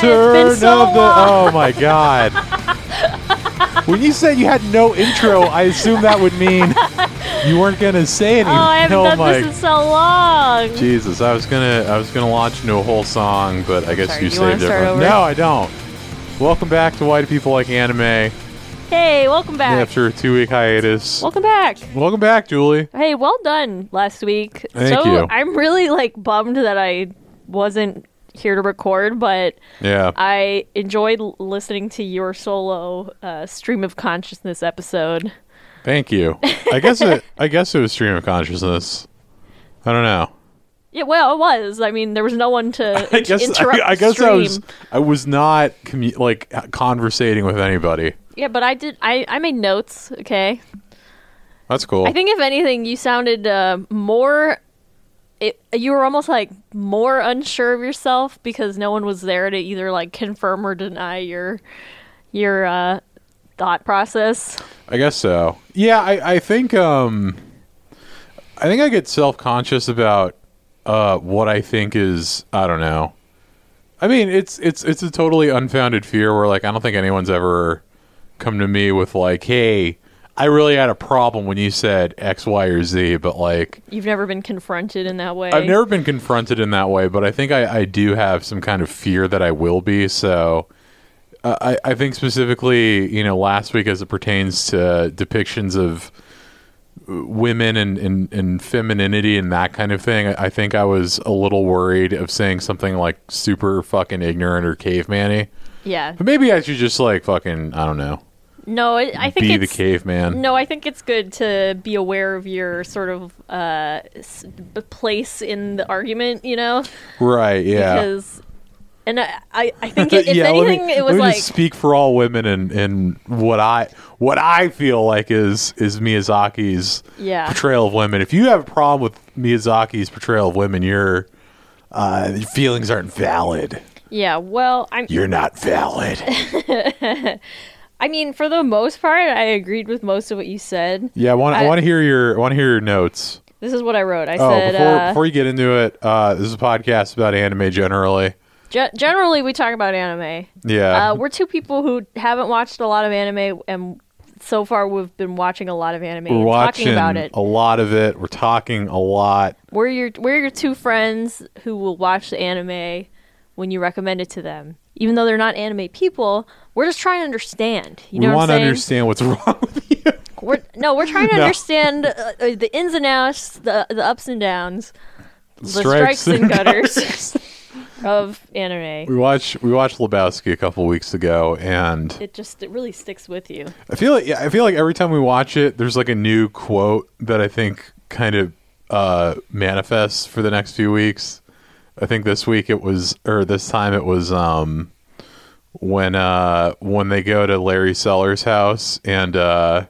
Turn so of the. long. Oh my god. when you said you had no intro, I assumed that would mean you weren't gonna say anything. Oh, I haven't oh done my this in so long. Jesus, I was gonna I was gonna launch into a whole song, but I guess Sorry, you you saved it. start for- over? No, I don't. Welcome back to Why Do People Like Anime Hey, welcome back. after a two week hiatus. Welcome back. Welcome back, Julie. Hey, well done last week. Thank so you. I'm really like bummed that I wasn't here to record, but Yeah. I enjoyed listening to your solo uh, stream of consciousness episode. Thank you. I guess it I guess it was stream of consciousness. I don't know. Yeah, well, it was. I mean, there was no one to I guess interrupt. I, I guess stream. I was I was not commu- like conversating with anybody. Yeah, but I did. I I made notes. Okay. That's cool. I think if anything, you sounded uh, more. It, you were almost like more unsure of yourself because no one was there to either like confirm or deny your your uh, thought process. I guess so. Yeah, I, I think um I think I get self conscious about uh what I think is I don't know. I mean it's it's it's a totally unfounded fear where like I don't think anyone's ever come to me with like, hey, I really had a problem when you said X, Y, or Z, but like You've never been confronted in that way. I've never been confronted in that way, but I think I, I do have some kind of fear that I will be. So uh, I, I think specifically, you know, last week as it pertains to depictions of women and, and, and femininity and that kind of thing, I, I think I was a little worried of saying something like super fucking ignorant or caveman-y. Yeah. But maybe I should just like fucking, I don't know, No, it, I think be the it's caveman. no. I think it's good to be aware of your sort of uh, place in the argument. You know, Right, yeah. because. And I, I, I think if yeah, let me- anything, it was like just speak for all women and, and what I what I feel like is is Miyazaki's Yeah. portrayal of women. If you have a problem with Miyazaki's portrayal of women, your uh, your feelings aren't valid. yeah. Well, I'm. You're not valid. I mean, for the most part, I agreed with most of what you said. yeah, I want I, I- want to hear your I want to hear your notes. This is what I wrote. I Oh, said, before uh, before you get into it, uh, this is a podcast about anime generally. ge- generally, we talk about anime. Yeah, Uh, we're two people who haven't watched a lot of anime, and so far we've been watching a lot of anime we're watching talking about it. a lot of it. We're talking a lot. We're your we're your two friends who will watch the anime when you recommend it to them. Even though they're not anime people, we're just trying to understand. You know we what want to understand what's wrong with you. We're, no, we're trying to No. understand uh, uh, the ins and outs, the the ups and downs, the Strikes strikes, and and gutters of anime. We watched we watched Lebowski a couple weeks ago, and It just it really sticks with you. I feel like yeah, I feel like every time we watch it, there's like a new quote that I think kind of uh, manifests for the next few weeks. I think this week it was, or this time it was, um, when uh, when they go to Larry Sellers' house and uh,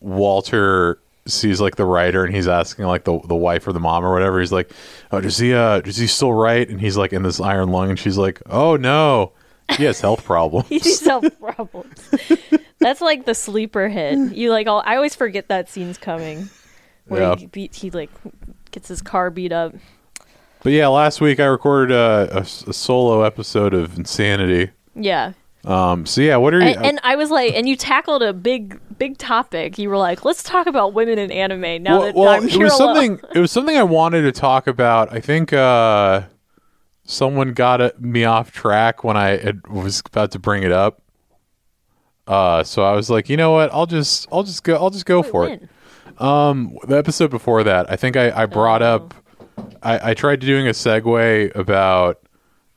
Walter sees like the writer and he's asking like the the wife or the mom or whatever. He's like, "Oh, does he uh does he still write?" And he's like in this iron lung, and she's like, "Oh no, he has health problems." He's health problems. That's like the sleeper hit. You like all. I always forget that scene's coming. Where Yeah. he beat, he like gets his car beat up. But yeah, last week I recorded a solo episode of Insanity. Yeah, Um, so yeah, what are you? and, and I was like, and you tackled a big big topic. You were like, let's talk about women in anime now well, that well, it was something. It was something I wanted to talk about. I think uh, someone got uh me off track when I had, was about to bring it up. Uh, so I was like, you know what? I'll just, I'll just go, I'll just go Wait, for it. Um, the episode before that, I think I, I brought Oh. up, I, I tried doing a segue about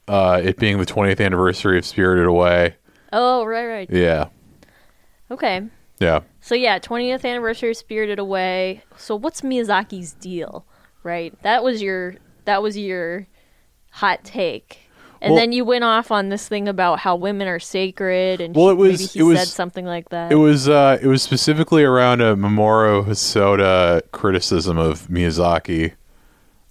uh, it being the 20th anniversary of Spirited Away. Oh, right, right. Yeah, Okay. yeah. So yeah, 20th anniversary of Spirited Away. So what's Miyazaki's deal? Right? That was your that was your hot take. And Well- then you went off on this thing about how women are sacred and Well, it was- it was- said something like that. It was uh, it was specifically around a Mamoru Hosoda criticism of Miyazaki,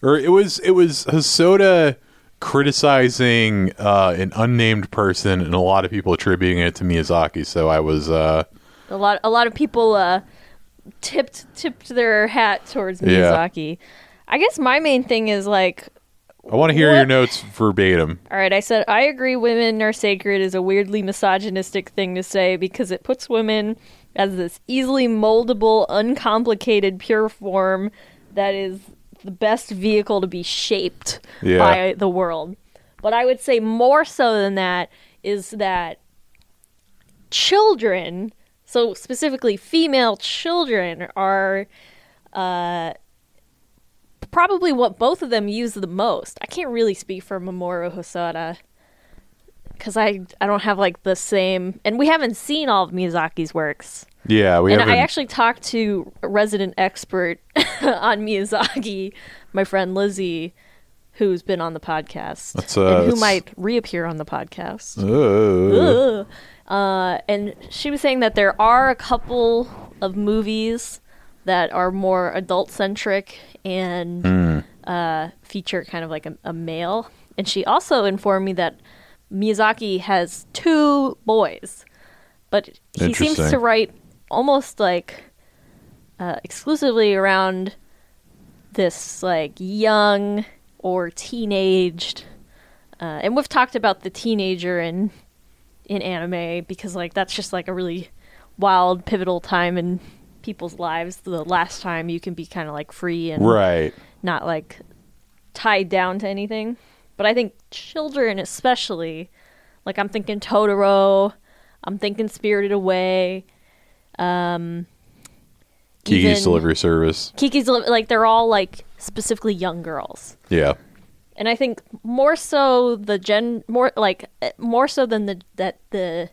or it was it was Hosoda criticizing uh, an unnamed person and a lot of people attributing it to Miyazaki. So I was uh, a lot a lot of people uh tipped tipped their hat towards Yeah. Miyazaki. I guess my main thing is like I want to hear your notes verbatim. All right, I said I agree women are sacred is a weirdly misogynistic thing to say because it puts women as this easily moldable, uncomplicated pure form that is the best vehicle to be shaped Yeah. by the world. But I would say more so than that is that children, so specifically female children, are uh, probably what both of them use the most. I can't really speak for Mamoru Hosoda because I I don't have like the same, and we haven't seen all of Miyazaki's works. Yeah, we and haven't. I actually talked to a resident expert on Miyazaki, my friend Lizzie, who's been on the podcast That's, uh, and who that's- might reappear on the podcast. Ugh. Uh, and she was saying that there are a couple of movies that are more adult centric and Hmm. uh, feature kind of like a, a male. And she also informed me that Miyazaki has two boys, but he seems to write almost like uh, exclusively around this like young or teenaged. Uh, and we've talked about the teenager in in anime because like that's just like a really wild pivotal time in people's lives the last time you can be kind of like free and Right. not like tied down to anything but i think children especially like i'm thinking totoro i'm thinking spirited away um Kiki's even- delivery service. kiki's Deli- like they're all like specifically young girls Yeah. and I think more so the gen more like eh, more so than the that the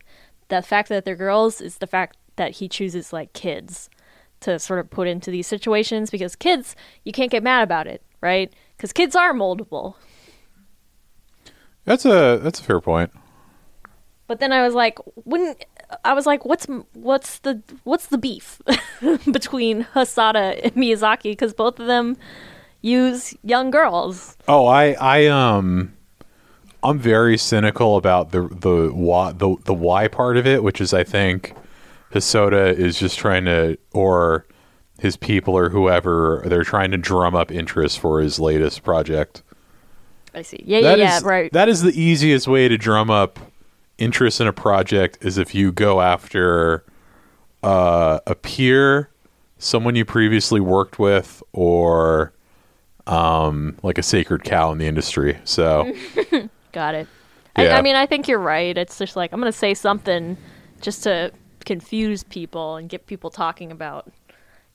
the fact that they're girls is the fact that he chooses like kids to sort of put into these situations because kids you can't get mad about it right because kids are moldable That's a that's a fair point. but then I was like wouldn't I was like what's what's the what's the beef between Hosoda and Miyazaki? Because both of them use young girls. Oh, I I um I'm very cynical about the the why the the why part of it, which is I think Hosoda is just trying to or his people or whoever they're trying to drum up interest for his latest project. I see. Yeah That yeah is- yeah right. That is the easiest way to drum up interest in a project is if you go after uh, a peer, someone you previously worked with, or um, like a sacred cow in the industry. So Got it. Yeah. I, I mean, I think you're right. It's just like I'm going to say something just to confuse people and get people talking about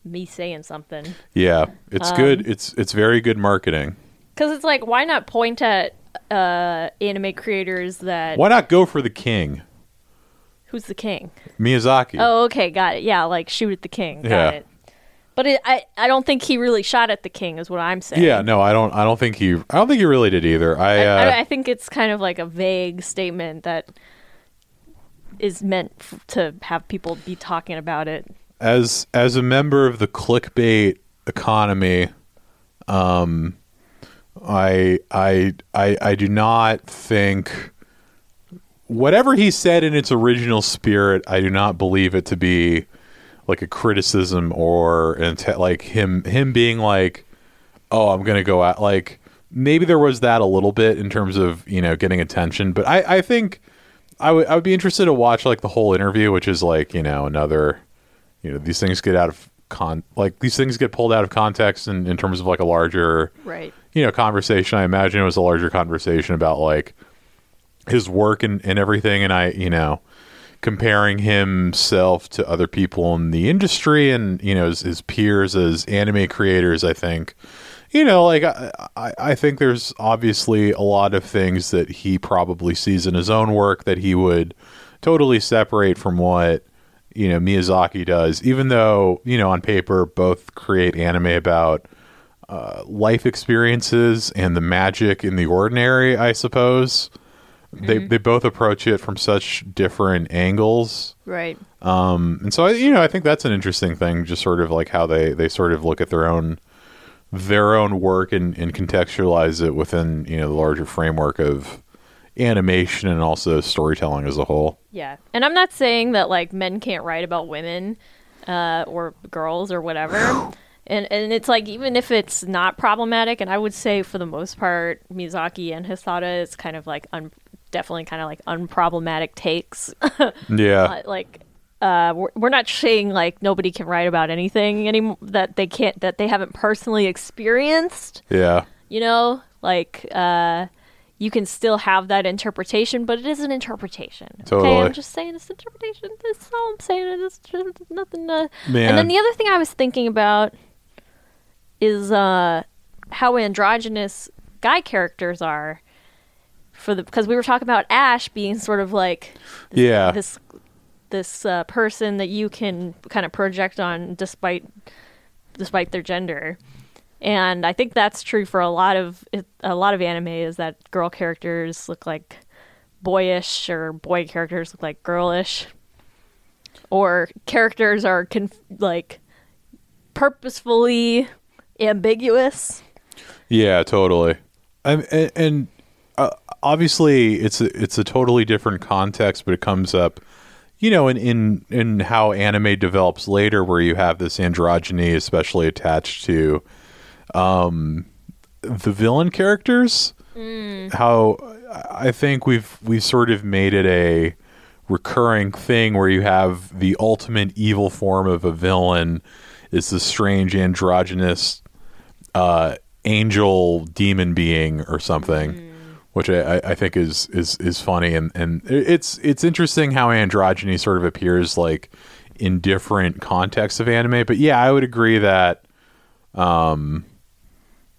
me saying something. yeah, Um, it's good. It's it's very good marketing. Because it's like, why not point at uh, anime creators that Why not go for the king, who's the king? Miyazaki? Oh, okay, got it. Yeah, like shoot at the king. Got Yeah. it. But it, I, I don't think he really shot at the king, is what I'm saying. yeah, no, I don't. I don't think he. I don't think he really did either. I. I, Uh, I, I think it's kind of like a vague statement that is meant f- to have people be talking about it. as as a member of the clickbait economy, um, I I I I do not think whatever he said in its original spirit. I do not believe it to be like a criticism or like him him being like, oh, I'm gonna go out like. Maybe there was that a little bit in terms of you know getting attention, but I, I think I would I would be interested to watch like the whole interview, which is like you know another you know these things get out of con like these things get pulled out of context in, in terms of like a larger Right. You know conversation i imagine it was a larger conversation about like his work and, and everything and i you know comparing himself to other people in the industry and you know his, his peers as anime creators i think. You know like I, I i think there's obviously a lot of things that he probably sees in his own work that he would totally separate from what you know Miyazaki does, even though you know on paper both create anime about uh, life experiences and the magic in the ordinary. I suppose they they both approach it from such different angles, Right. um, and so I, you know I think that's an interesting thing, just sort of like how they they sort of look at their own their own work and, and contextualize it within you know the larger framework of animation and also storytelling as a whole. Yeah. And I'm not saying that like men can't write about women uh, or girls or whatever. And and it's like even if it's not problematic, and I would say for the most part, Miyazaki and Hosoda is kind of like un- definitely kind of like unproblematic takes. Yeah. Uh, like uh, we're, we're not saying like nobody can write about anything anymore that they can't that they haven't personally experienced. yeah. You know, like uh, you can still have that interpretation, but it is an interpretation. Okay, Totally. I'm just saying it's interpretation. That's all I'm saying. It's just nothing. To... Man. And then the other thing I was thinking about is uh, how androgynous guy characters are. For the because we were talking about Ash being sort of like Yeah. this this uh, person that you can kind of project on despite despite their gender and i think that's true for a lot of a lot of anime is that girl characters look like boyish or boy characters look like girlish or characters are conf- like purposefully ambiguous Yeah, totally. Um, and and uh, obviously, it's a, it's a totally different context, but it comes up, you know, in, in in how anime develops later, where you have this androgyny, especially attached to, um, the villain characters. How I think we've we've sort of made it a recurring thing where you have the ultimate evil form of a villain is the strange androgynous uh, angel demon being or something, which I, I- think is is is funny and and it's it's interesting how androgyny sort of appears like in different contexts of anime. But yeah, I would agree that. Um,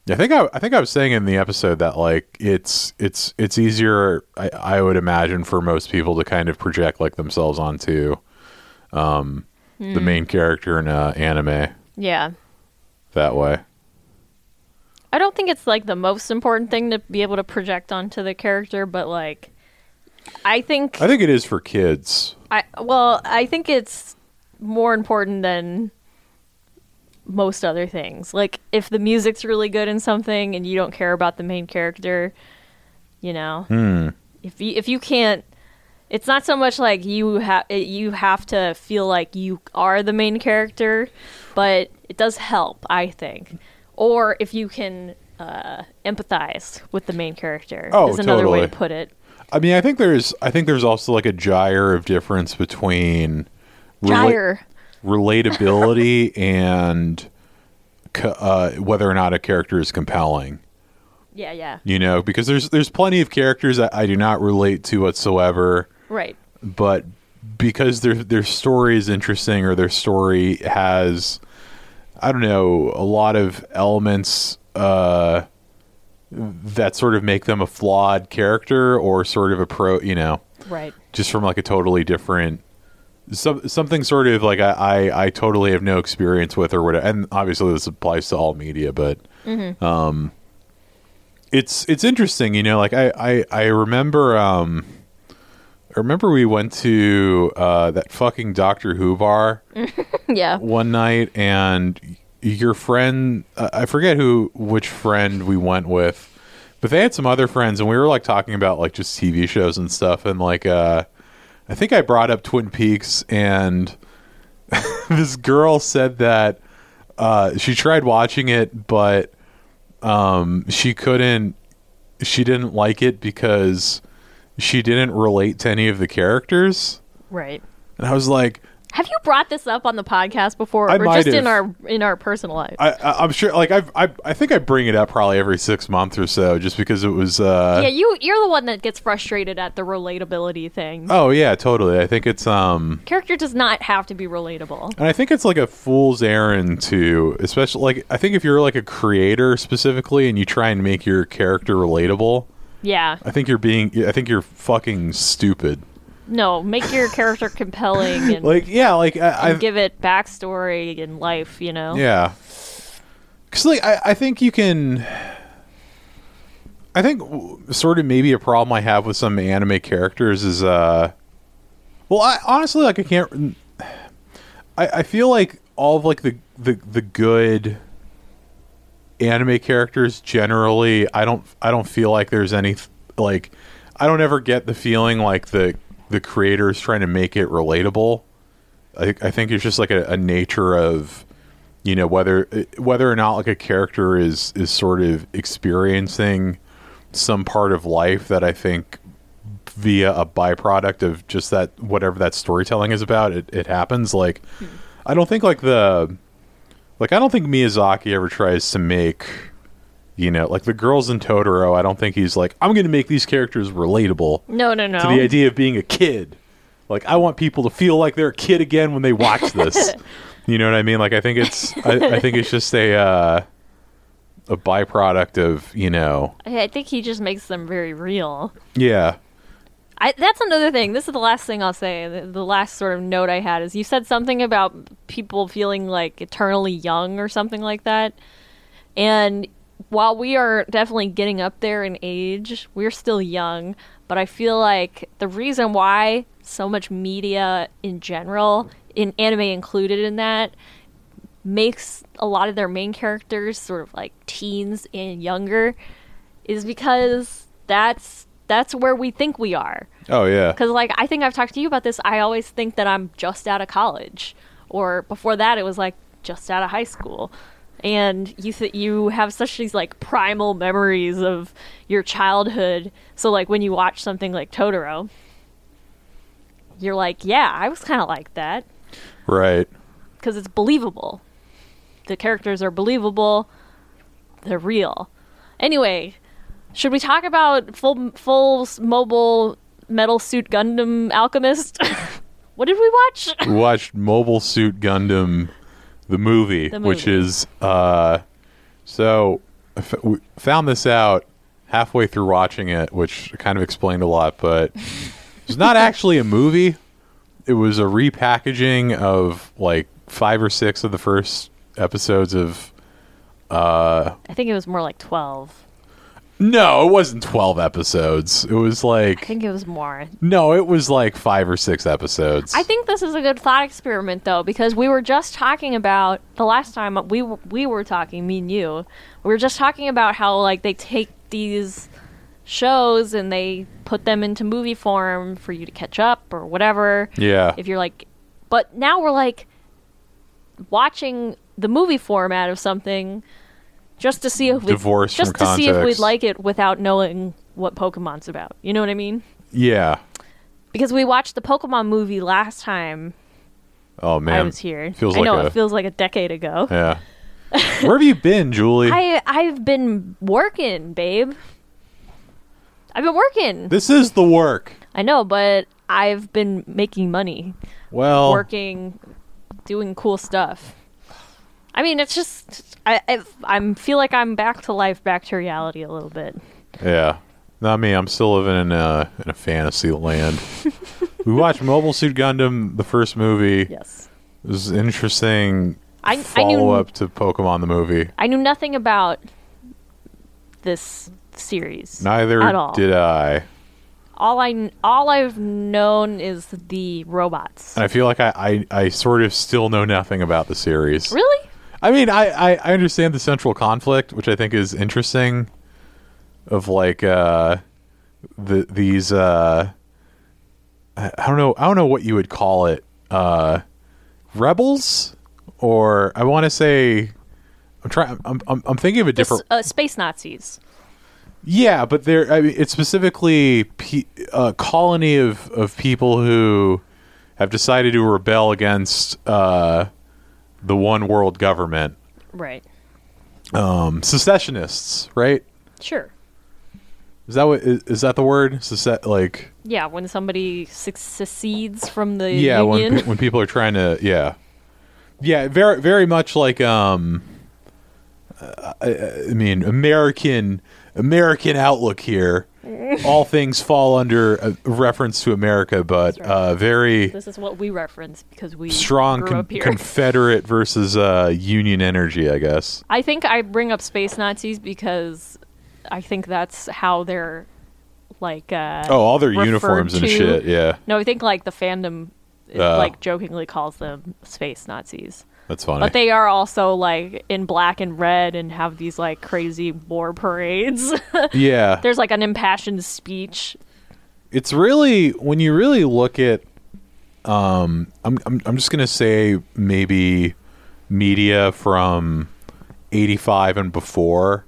I think I, I think I was saying in the episode that like it's it's it's easier I, I would imagine for most people to kind of project like themselves onto um, the main character in a anime yeah that way. I don't think it's like the most important thing to be able to project onto the character but like i think I think it is for kids. I well, I think it's more important than most other things. Like if the music's really good in something and you don't care about the main character, you know. Hmm. If you if you can't it's not so much like you have you have to feel like you are the main character, but it does help, I think. Or if you can uh, empathize with the main character Oh, is another way to put it. I mean, I think there's I think there's also like a gyre of difference between rela- Gyre. relatability and uh, whether or not a character is compelling. Yeah, yeah. You know, because there's there's plenty of characters that I do not relate to whatsoever, Right. but because their their story is interesting or their story has I don't know a lot of elements uh, that sort of make them a flawed character or sort of a pro, you know, Right. just from like a totally different some something sort of like I, I I totally have no experience with or whatever. And obviously this applies to all media, but um, it's it's interesting, you know. Like I I I remember um. Remember we went to uh, that fucking Doctor Who bar Yeah. one night, and your friend, uh, I forget who, which friend we went with, but they had some other friends, and we were like talking about like just TV shows and stuff, and like, uh, I think I brought up Twin Peaks, and this girl said that uh, she tried watching it, but um, she couldn't, she didn't like it because she didn't relate to any of the characters, Right. and I was like. Have you brought this up on the podcast before, I or just in our in our personal life? I, I, I'm sure. Like I've, I, I think I bring it up probably every six months or so, just because it was. Uh, yeah, you you're the one that gets frustrated at the relatability thing. Oh yeah, totally. I think it's um, Character does not have to be relatable. and I think it's like a fool's errand to, especially like I think if you're like a creator specifically, and you try and make your character relatable, Yeah. I think you're being, I think you're fucking stupid. No, make your character compelling and, Like yeah, like I, give it backstory and life. You know. Yeah. Because, like, I, I think you can. I think w- sort of maybe a problem I have with some anime characters is, uh. Well, I honestly, like, I can't. I, I feel like all of, like, the, the, the good anime characters generally, I don't, I don't feel like there's any, like, I don't ever get the feeling like the, the creator is trying to make it relatable. I, I think it's just like a, a nature of you know whether whether or not like a character is is sort of experiencing some part of life that I think via a byproduct of just that whatever that storytelling is about it, it happens like hmm. I don't think like the like I don't think Miyazaki ever tries to make you know like the girls in Totoro I don't think he's like I'm going to make these characters relatable No, no, no. to the idea of being a kid. Like I want people to feel like they're a kid again when they watch this. you know what I mean? Like I think it's I, I think it's just a uh, a byproduct of you know I I think he just makes them very real. yeah I, that's another thing. This is the last thing I'll say. The, the last sort of note I had is you said something about people feeling like eternally young or something like that. And while we are definitely getting up there in age, we're still young. But I feel like the reason why so much media in general, in anime included in that, makes a lot of their main characters sort of like teens and younger is because that's that's where we think we are. oh yeah Because, like, I think I've talked to you about this. I always think that I'm just out of college, or before that, it was like just out of high school. And you th- you have such these like primal memories of your childhood. So, like, when you watch something like Totoro, you're like, yeah, I was kind of like that right because it's believable. The characters are believable. They're real. Anyway, should we talk about full full mobile metal suit Gundam Alchemist? what did we watch? we watched Mobile Suit Gundam the movie, The which is uh so I f- we found this out halfway through watching it which kind of explained a lot but it's not actually a movie it was a repackaging of like five or six of the first episodes of uh I think it was more like 12. No it wasn't 12 episodes. It was like I think it was more. no it was like five or six episodes. I think this is a good thought experiment though because we were just talking about the last time we we were talking me and you we were just talking about how like they take these shows and they put them into movie form for you to catch up or whatever. Yeah. If you're like but now we're like watching the movie format of something just to see if we Divorced just to see if we'd like it without knowing what Pokemon's about. You know what I mean? yeah Because we watched the Pokemon movie last time oh man I was here. feels I like know a it feels like a decade ago. Yeah. Where have you been, Julie? I I've been working, babe. I've been working. this is the work. I know, but I've been making money, Well, working, doing cool stuff. I mean, it's just I I I'm feel like I'm back to life, back to reality a little bit. yeah. Not me. I'm still living in a in a fantasy land. we watched Mobile Suit Gundam, the first movie. Yes. It was interesting I I follow knew up to Pokemon the movie. I knew nothing about this series. Neither at all. did I. all I all I've known is the robots. And I feel like I, I, I sort of still know nothing about the series. Really? I mean, I, I, I understand the central conflict, which I think is interesting. Of like uh, the these uh, I I don't know I don't know what you would call it uh, rebels or I want to say I'm trying I'm, I'm I'm thinking of a different uh, space Nazis. yeah, but there I mean, it's specifically pe- a colony of of people who have decided to rebel against uh, the one world government Right. um, secessionists, right? Sure. Is that what is, is that the word? Secess- like Yeah, when somebody secedes from the yeah, union. when pe- when people are trying to yeah, yeah, very very much like um, uh, I, I mean American American outlook here. All things fall under a reference to America, but right. uh, very this is what we reference because we strong grew con- up here. Confederate versus uh, Union energy, I guess. I think I bring up space Nazis because I think that's how they're like. Uh, Oh, all their referred uniforms and shit. Yeah, No, I think like the fandom, Oh. like jokingly calls them space Nazis. That's funny. But they are also like in black and red and have these like crazy war parades. yeah, There's like an impassioned speech. it's really when you really look at um I'm I'm I'm just going to say maybe media from 85 and before,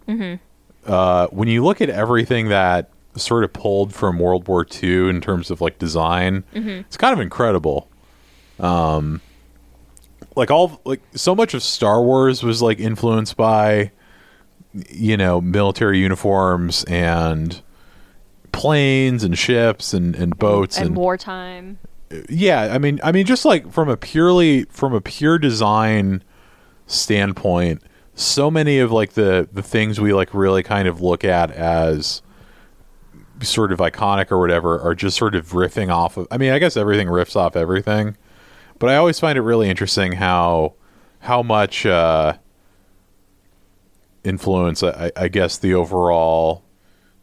uh, when you look at everything that sort of pulled from World War II in terms of like design, it's kind of incredible. Um, like all like so much of Star Wars was like influenced by you know military uniforms and planes and ships and, and boats and and, wartime. yeah i mean i mean just like from a purely from a pure design standpoint so many of like the the things we like really kind of look at as sort of iconic or whatever are just sort of riffing off of i mean i guess everything riffs off everything but i always find it really interesting how how much uh influence i, I guess the overall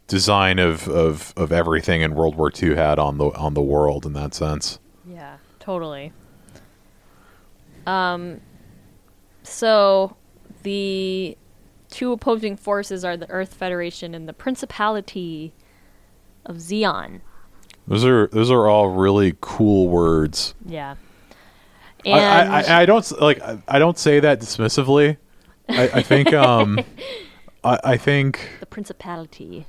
design of, of of everything in world war ii had on the on the world in that sense Yeah, totally. Um, so the two opposing forces are the Earth Federation and the Principality of Zeon. Those are those are all really cool words. Yeah. I, And I, I, I don't like. I, I don't say that dismissively. I, I think. Um, I, I think. the Principality.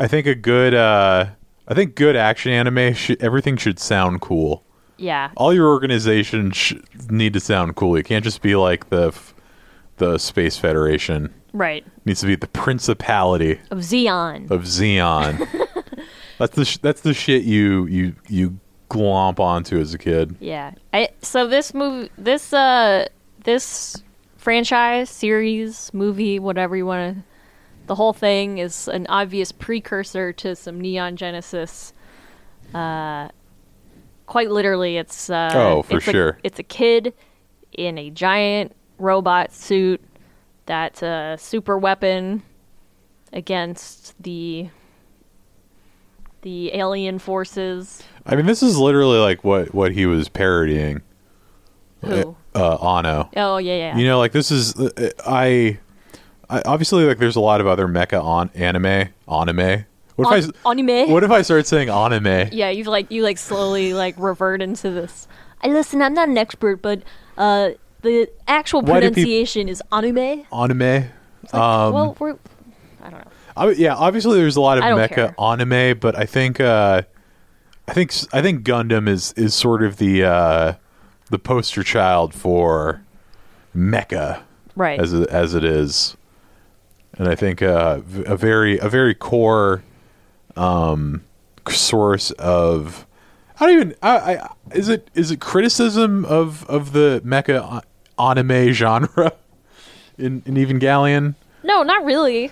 I think a good. Uh, I think good action anime. Should, everything should sound cool. Yeah. All your organizations sh- need to sound cool. You can't just be like the f- the Space Federation. Right. It needs to be the Principality Of Zeon. of Zeon. that's the sh- that's the shit you you you glomp onto as a kid. Yeah. I so this movie this uh this franchise, series, movie, whatever you want to the whole thing is an obvious precursor to some Neon Genesis. Uh quite literally it's uh Oh, for it's a- sure. it's a kid in a giant robot suit that's a super weapon against the the alien forces. I mean, this is literally like what what he was parodying. Who? Uh, Anno. Oh yeah, yeah. You know, like this is uh, I, I obviously like there's a lot of other mecha on anime anime. What if I s- anime. what if I start saying anime? Yeah, you like you like slowly like revert into this. I listen. I'm not an expert, but uh, the actual Why do peop- pronunciation is anime. Anime. Um, well, we're I don't know. I, yeah, obviously there's a lot of mecha care. anime, but I think uh, I think I think Gundam is is sort of the uh, the poster child for mecha. Right. as it, as it is, and I think uh, a very a very core um, source of I don't even I, I is it is it criticism of of the mecha anime genre in in Evangelion? no, not really.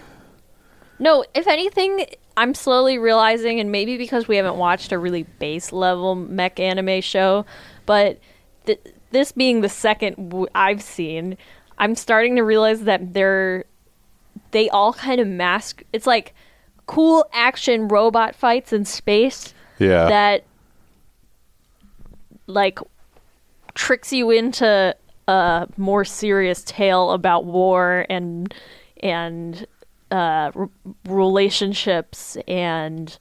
No, if anything, I'm slowly realizing, and maybe because we haven't watched a really base level mech anime show, but th- this being the second w- I've seen, I'm starting to realize that they're they all kind of mask. It's like cool action robot fights in space Yeah, that like tricks you into a more serious tale about war and and uh, r- relationships and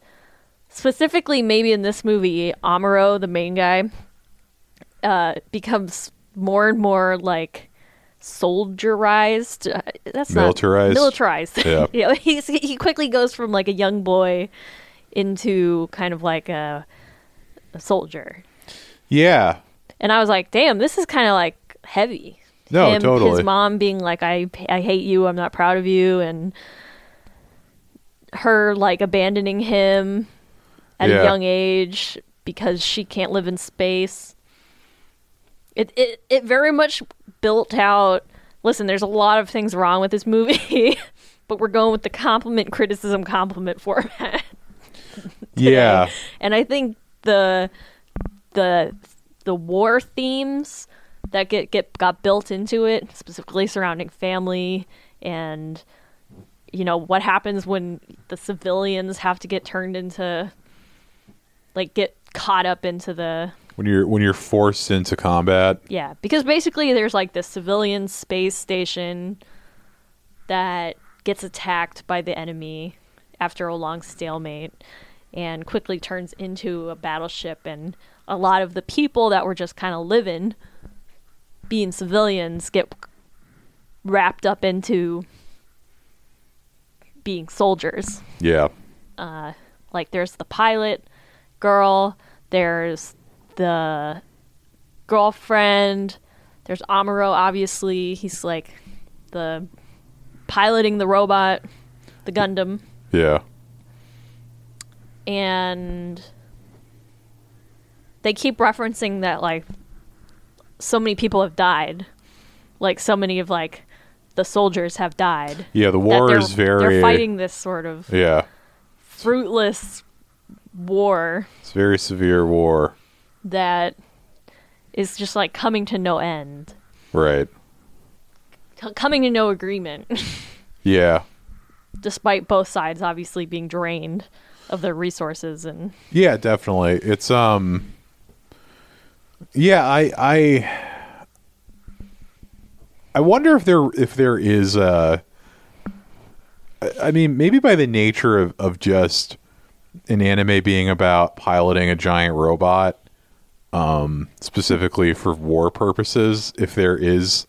specifically maybe in this movie Amuro the main guy uh, becomes more and more like soldierized uh, that's Militarized? not militarized Yeah. yeah he's, he quickly goes from like a young boy into kind of like a, a soldier yeah. and I was like, damn, this is kind of like heavy. No, Him, totally. His mom being like, I, I hate you. I'm not proud of you. And her like abandoning him at Yeah. a young age because she can't live in space. It, it, it very much built out. Listen, there's a lot of things wrong with this movie, but we're going with the compliment criticism compliment format Yeah. and I think the the the war themes that get get got built into it, specifically surrounding family and you know what happens when the civilians have to get turned into like get caught up into the When you're when you're forced into combat. yeah, because basically there's like this civilian space station that gets attacked by the enemy after a long stalemate and quickly turns into a battleship and a lot of the people that were just kind of living being civilians get wrapped up into being soldiers. Yeah. Uh, like there's the pilot girl, there's the girlfriend, there's Amuro obviously. He's like the piloting the robot, the Gundam, Yeah. and they keep referencing that like so many people have died. Like so many of like the soldiers have died. Yeah, the war is very they're fighting this sort of Yeah. fruitless war It's a very severe war. that is just like coming to no end, Right. C- coming to no agreement, Yeah. despite both sides obviously being drained of their resources and Yeah, definitely. It's um Yeah, I I I wonder if there if there is uh I- mean, maybe by the nature of, of just an anime being about piloting a giant robot, um, specifically for war purposes, if there is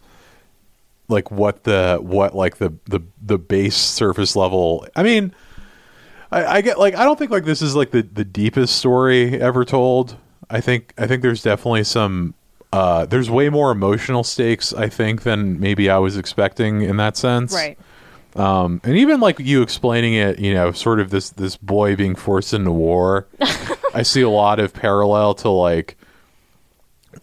like what the what like the the the base surface level I mean I, I get like I don't think like this is like the the deepest story ever told. I think I think there's definitely some uh there's way more emotional stakes I think than maybe I was expecting in that sense. Um and even like you explaining it, you know, sort of this this boy being forced into war. I see a lot of parallel to like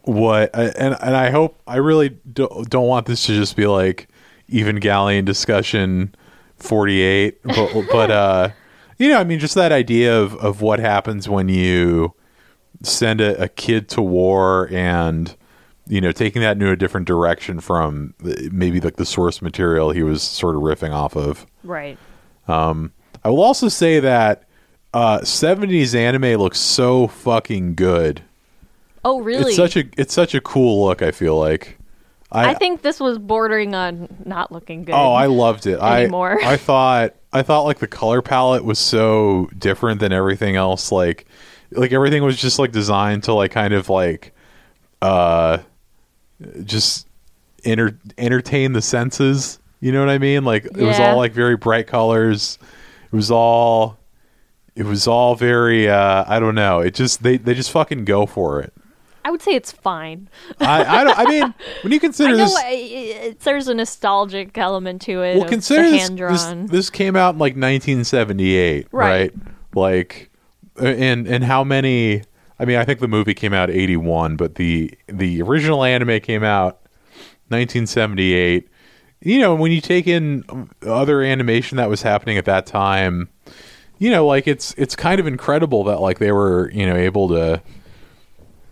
what and and I hope I really do, don't want this to just be like Evangelion discussion 48 but but uh you know I mean just that idea of of what happens when you send a, a kid to war and you know taking that into a different direction from maybe like the source material he was sort of riffing off of Right. I will also say that uh 70s anime looks so fucking good Oh, really? it's such a it's such a cool look. I feel like. I think this was bordering on not looking good. Oh, I loved it. Anymore. I I thought I thought like the color palette was so different than everything else. Like like everything was just like designed to like kind of like uh just enter entertain the senses. You know what I mean? Like it was all like very bright colors. It was all it was all very uh I don't know. It just they they just fucking go for it. I would say it's fine. I I don't I mean when you I consider know this I- there's a nostalgic element to it. well consider this, this this came out in like 1978 right, Right. like uh, and and how many i mean i think the movie came out 81 but the the original anime came out 1978 you know when you take in other animation that was happening at that time you know like it's it's kind of incredible that like they were you know able to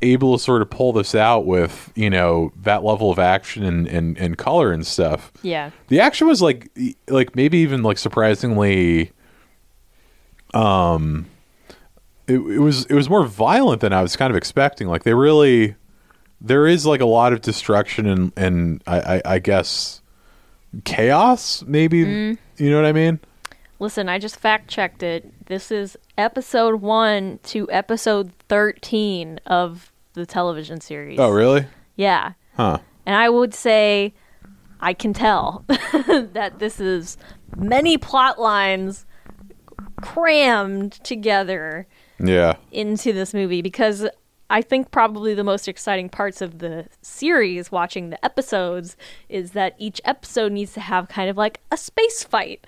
able to sort of pull this out with you know that level of action and and, and color and stuff yeah. the action was like like maybe even like surprisingly um it, it was it was more violent than i was kind of expecting like they really there is like a lot of destruction and and i i, I guess chaos maybe mm-hmm. you know what i mean Listen, I just fact checked it. This is episode 1 to episode 13 of the television series. oh really Yeah. huh And I would say I can tell that this is many plot lines crammed together yeah into this movie because I think probably the most exciting parts of the series, watching the episodes, is that each episode needs to have kind of like a space fight.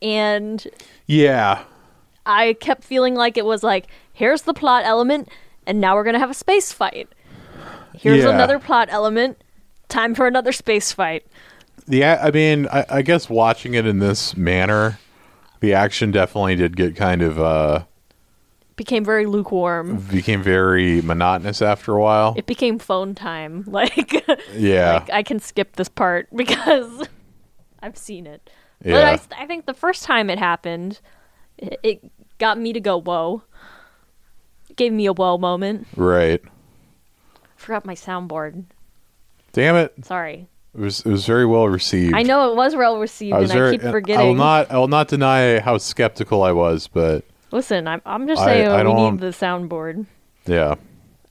And yeah I kept feeling like it was like, here's the plot element, and now we're going to have a space fight. Here's Yeah. another plot element, time for another space fight. Yeah, I mean I, I guess watching it in this manner the action definitely did get kind of uh Became very lukewarm. became very monotonous after a while It became phone time. Like, yeah like I can skip this part because I've seen it. But I, I think the first time it happened, it, it got me to go whoa. It gave me a whoa moment. right I Forgot my soundboard. damn it Sorry. It was it was very well received. I know it was well received, I was and very. I keep I forgetting. will not. I will not deny how skeptical I was, but Listen, I'm, I'm just I- saying I we don't- need the soundboard. yeah,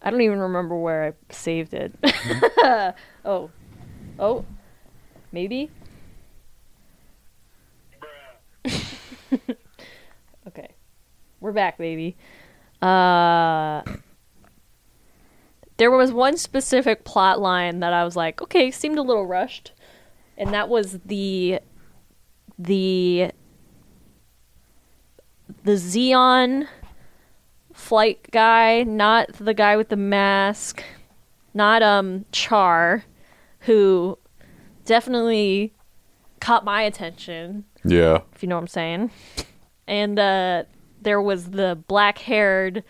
I don't even remember where I saved it. oh, Oh, maybe. okay, we're back, baby. Uh, there was one specific plot line that I was like, okay, seemed a little rushed, and that was the the the Zeon flight guy, not the guy with the mask, not um Char, who definitely caught my attention, Yeah. if you know what I'm saying. And uh there was the black-haired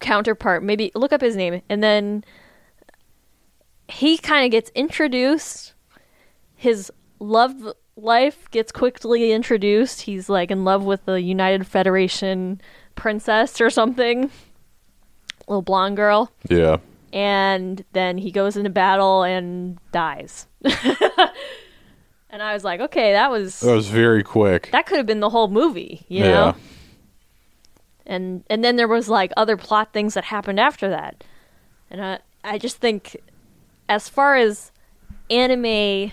counterpart. Maybe look up his name and then he kind of gets introduced. His love life gets quickly introduced. He's like in love with the United Federation princess or something. Little blonde girl. Yeah. And then he goes into battle and dies. and I was like, okay, that was That was very quick. that could have been the whole movie, you yeah. know? And and then there was like other plot things that happened after that. And I I just think as far as anime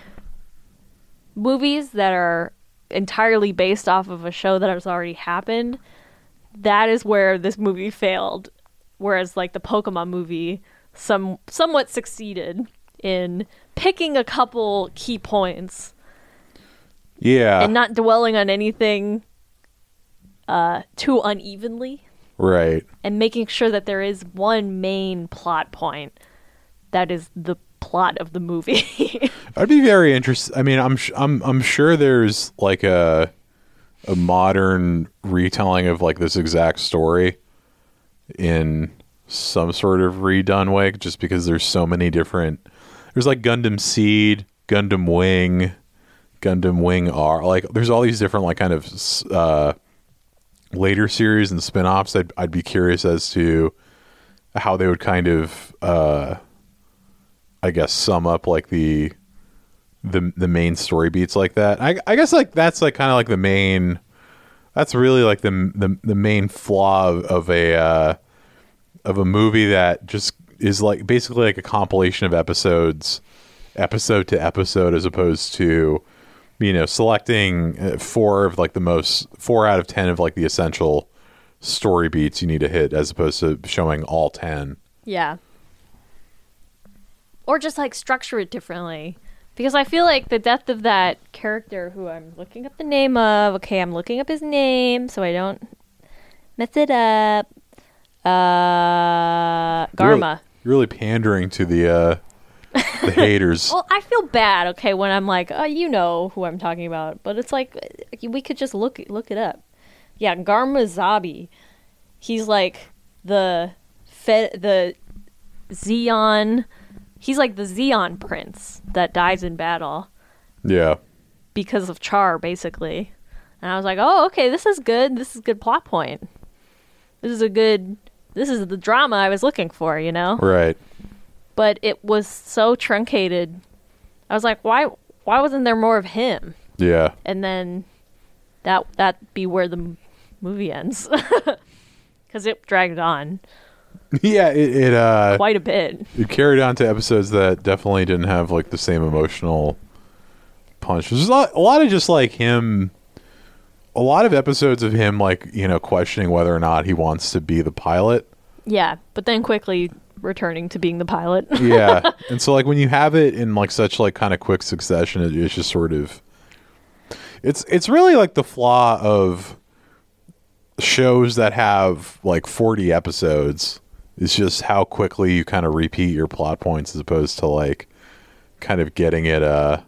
movies that are entirely based off of a show that has already happened, that is where this movie failed. Whereas like the Pokemon movie some somewhat succeeded in picking a couple key points Yeah. and not dwelling on anything uh, too unevenly right. and making sure that there is one main plot point that is the plot of the movie. I'd be very interested. I mean, I'm sh- I'm I'm sure there's like a a modern retelling of like this exact story in some sort of redone way, just because there's so many different. There's like Gundam Seed, Gundam Wing, Gundam Wing R. Like, there's all these different like kind of uh, later series and spin-offs. I'd I'd be curious as to how they would kind of uh, I guess sum up like the the the main story beats like that. I I guess like that's like kind of like the main that's really like the the the main flaw of, of a uh of a movie that just is like basically like a compilation of episodes episode to episode as opposed to you know selecting uh, four of like the most four out of 10 of like the essential story beats you need to hit as opposed to showing all 10. yeah. Or just like structure it differently. Because I feel like the death of that character who I'm looking up the name of, okay, I'm looking up his name so I don't mess it up. Uh You're really- really pandering to the uh the haters. Well, I feel bad, okay, when I'm like, oh, you know who I'm talking about, but it's like we could just look look it up. Yeah, Garma Zabi. He's like the fe- the Zeon. He's like the Zeon prince that dies in battle Yeah. because of Char, basically. And I was like, oh, okay, this is good. This is a good plot point. This is a good. This is the drama I was looking for, you know Right. but it was so truncated. I was like, why why wasn't there more of him? Yeah. And then that that be where the movie ends. Cuz it dragged on Yeah, it, it uh quite a bit. it carried on to episodes that definitely didn't have like the same emotional punch. There's a lot, a lot of just like him a lot of episodes of him like, you know, questioning whether or not he wants to be the pilot. Yeah, but then quickly returning to being the pilot. Yeah. and so like when you have it in like such like kind of quick succession, it, it's just sort of it's it's really like the flaw of shows that have like 40 episodes is just how quickly you kind of repeat your plot points as opposed to like kind of getting it uh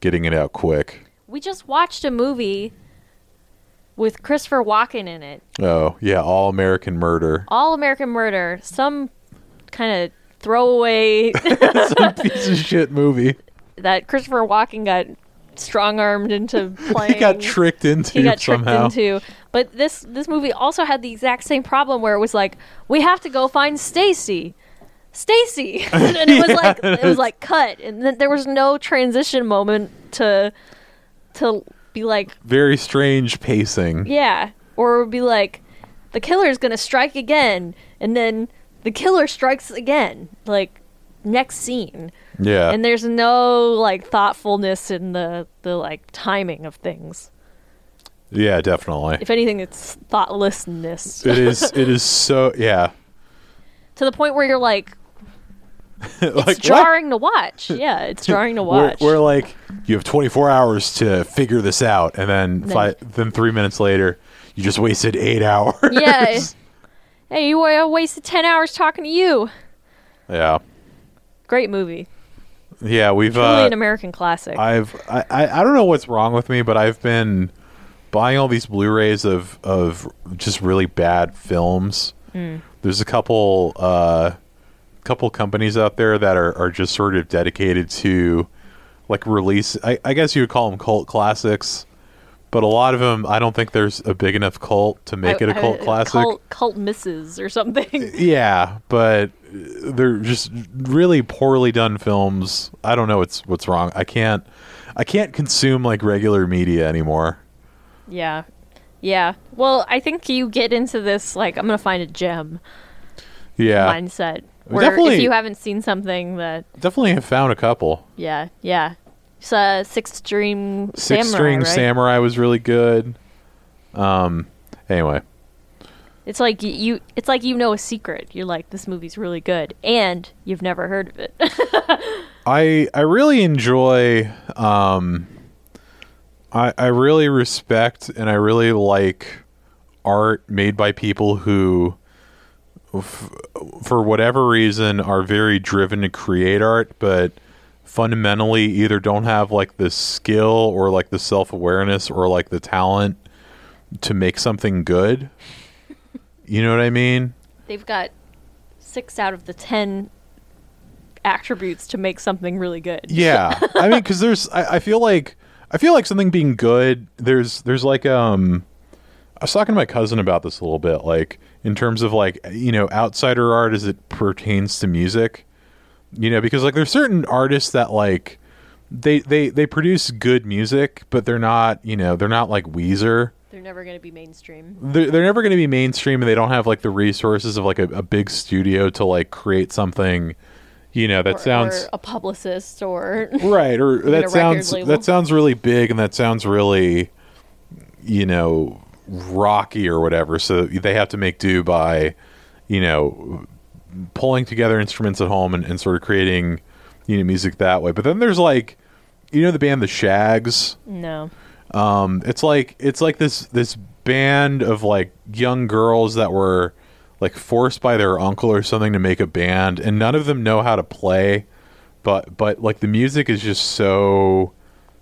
getting it out quick. we just watched a movie with Christopher Walken in it. Oh, yeah, all American murder. All American Murder, some kind of throwaway Some piece of shit movie. that Christopher Walken got strong-armed into playing. He got tricked into he got tricked into. But this this movie also had the exact same problem where it was like, we have to go find Stacy. Stacy. and it was like it was like cut and then there was no transition moment to to be like, Very strange pacing. yeah, or it would be like the killer's going to strike again and then the killer strikes again. Like next scene. Yeah. And there's no like thoughtfulness in the the like timing of things. Yeah, definitely. If anything, it's thoughtlessness It is it is so yeah. to the point where you're like, like it's what? jarring to watch. Yeah, it's jarring to We're, watch. we're like you have 24 hours to figure this out and then Then- fi- then 3 minutes later you just wasted 8 hours. yeah. hey, you uh, wasted ten hours talking to you. yeah. Great movie. Yeah, we've Truly uh an American classic. I've I, I I don't know what's wrong with me, but I've been buying all these Blu-rays of of just really bad films. Hmm. There's a couple uh couple companies out there that are are just sort of dedicated to like release I, I guess you would call them cult classics, but a lot of them I don't think there's a big enough cult to make I- it a cult classic. Cult, cult misses or something. Yeah, but they're just really poorly done films. I don't know what's what's wrong. I can't I can't consume like regular media anymore. Yeah. Yeah. Well, I think you get into this like I'm gonna find a gem Yeah, mindset. Where definitely- if you haven't seen something that definitely have found a couple. yeah, yeah. So uh, Six String Six Samurai, String right? Samurai was really good. Um. Anyway, It's like you it's like you know a secret. You're like this movie's really good and you've never heard of it. I I really enjoy. Um. I I really respect and I really like art made by people who f- for whatever reason are very driven to create art but fundamentally either don't have like the skill or like the self-awareness or like the talent to make something good. You know what i mean? They've got 6 out of the 10 attributes to make something really good. yeah. I mean because there's I, I feel like i feel like something being good there's there's like um i was talking to my cousin about this a little bit like in terms of like you know outsider art as it pertains to music you know because like there's certain artists that like they they they produce good music but they're not you know they're not like weezer They're never going to be mainstream. they're, they're never going to be mainstream and they don't have like the resources of like a, a big studio to like create something you know that or, sounds or a publicist or right or that sounds that sounds really big and that sounds really you know rocky or whatever. So they have to make do by you know pulling together instruments at home and, and sort of creating you know music that way. But then there's like you know the band the Shaggs? No. um it's like it's like this this band of like young girls that were like forced by their uncle or something to make a band and none of them know how to play but but like the music is just so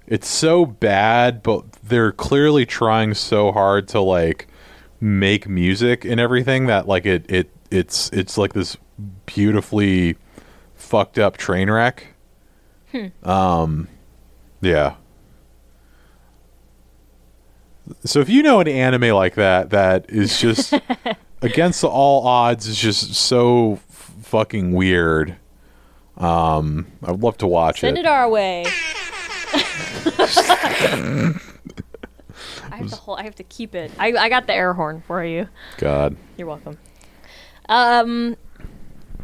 it's so bad but they're clearly trying so hard to like make music and everything that like it it it's it's like this beautifully fucked up train wreck. Um yeah. So if you know an anime like that that is just against all odds is just so f- fucking weird um i'd love to watch Send it Send it our way. I have to hold, I have to keep it. I, I got the air horn for you. god You're welcome. Um,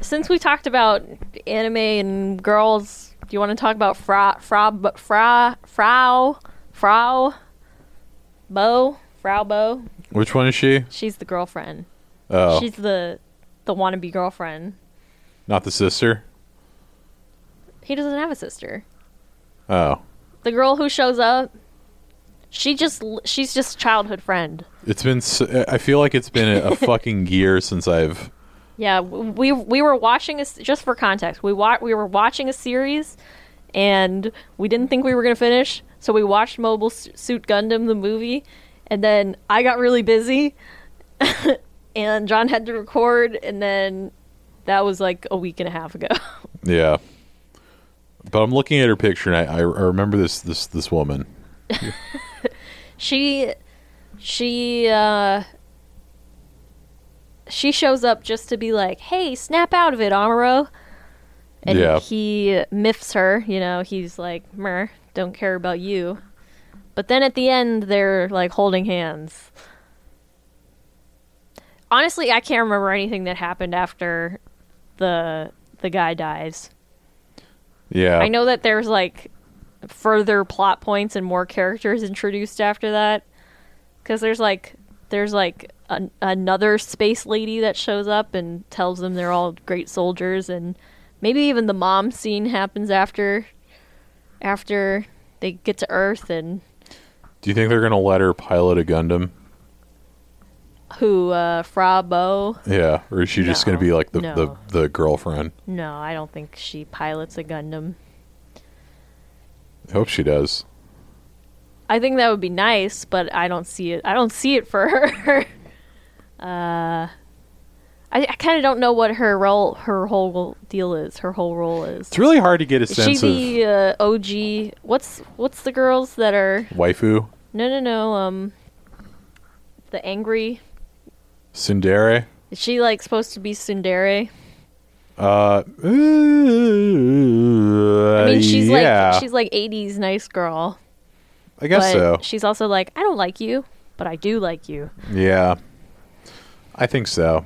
since we talked about anime and girls, do you want to talk about Fra Fra B- Fra Frau Fraw Bow Fraw Bow? which one is she She's the girlfriend. Oh She's the the wannabe girlfriend. not the sister He doesn't have a sister. oh The girl who shows up, she just she's just childhood friend. it's been so, i feel like it's been a, a fucking year since i've Yeah, we we were watching a just for context. We wa- we were watching a series, and we didn't think we were gonna finish, so we watched Mobile Suit Gundam the movie, and then I got really busy, and John had to record, and then that was like a week and a half ago. yeah but i'm looking at her picture and i, I remember this this this woman she she uh she shows up just to be like, "Hey, snap out of it, Amuro." And Yeah. he miffs her, you know, he's like, "Mer, don't care about you." But then at the end they're like holding hands. Honestly, I can't remember anything that happened after the the guy dies. Yeah. I know that there's like further plot points and more characters introduced after that. Because there's like there's like an, another space lady that shows up and tells them they're all great soldiers, and maybe even the mom scene happens after after they get to Earth and Do you think they're gonna let her pilot a Gundam? Who uh, Fra Bo. Yeah, or is she just No. gonna be like the, No. the the girlfriend? No, I don't think she pilots a Gundam. I hope she does. I think that would be nice, but I don't see it. I don't see it for her. uh, I, I kind of don't know what her role, her whole deal is. Her whole role is. It's really hard to get a sense of. Is she sense the uh, OG? What's what's the girls that are? waifu. No, no, no. Um, the angry. Tsundere. Is she like supposed to be Tsundere? Uh, I mean, she's yeah, like she's like '80s nice girl. I guess but so. She's also like, I don't like you, but I do like you. Yeah, I think so.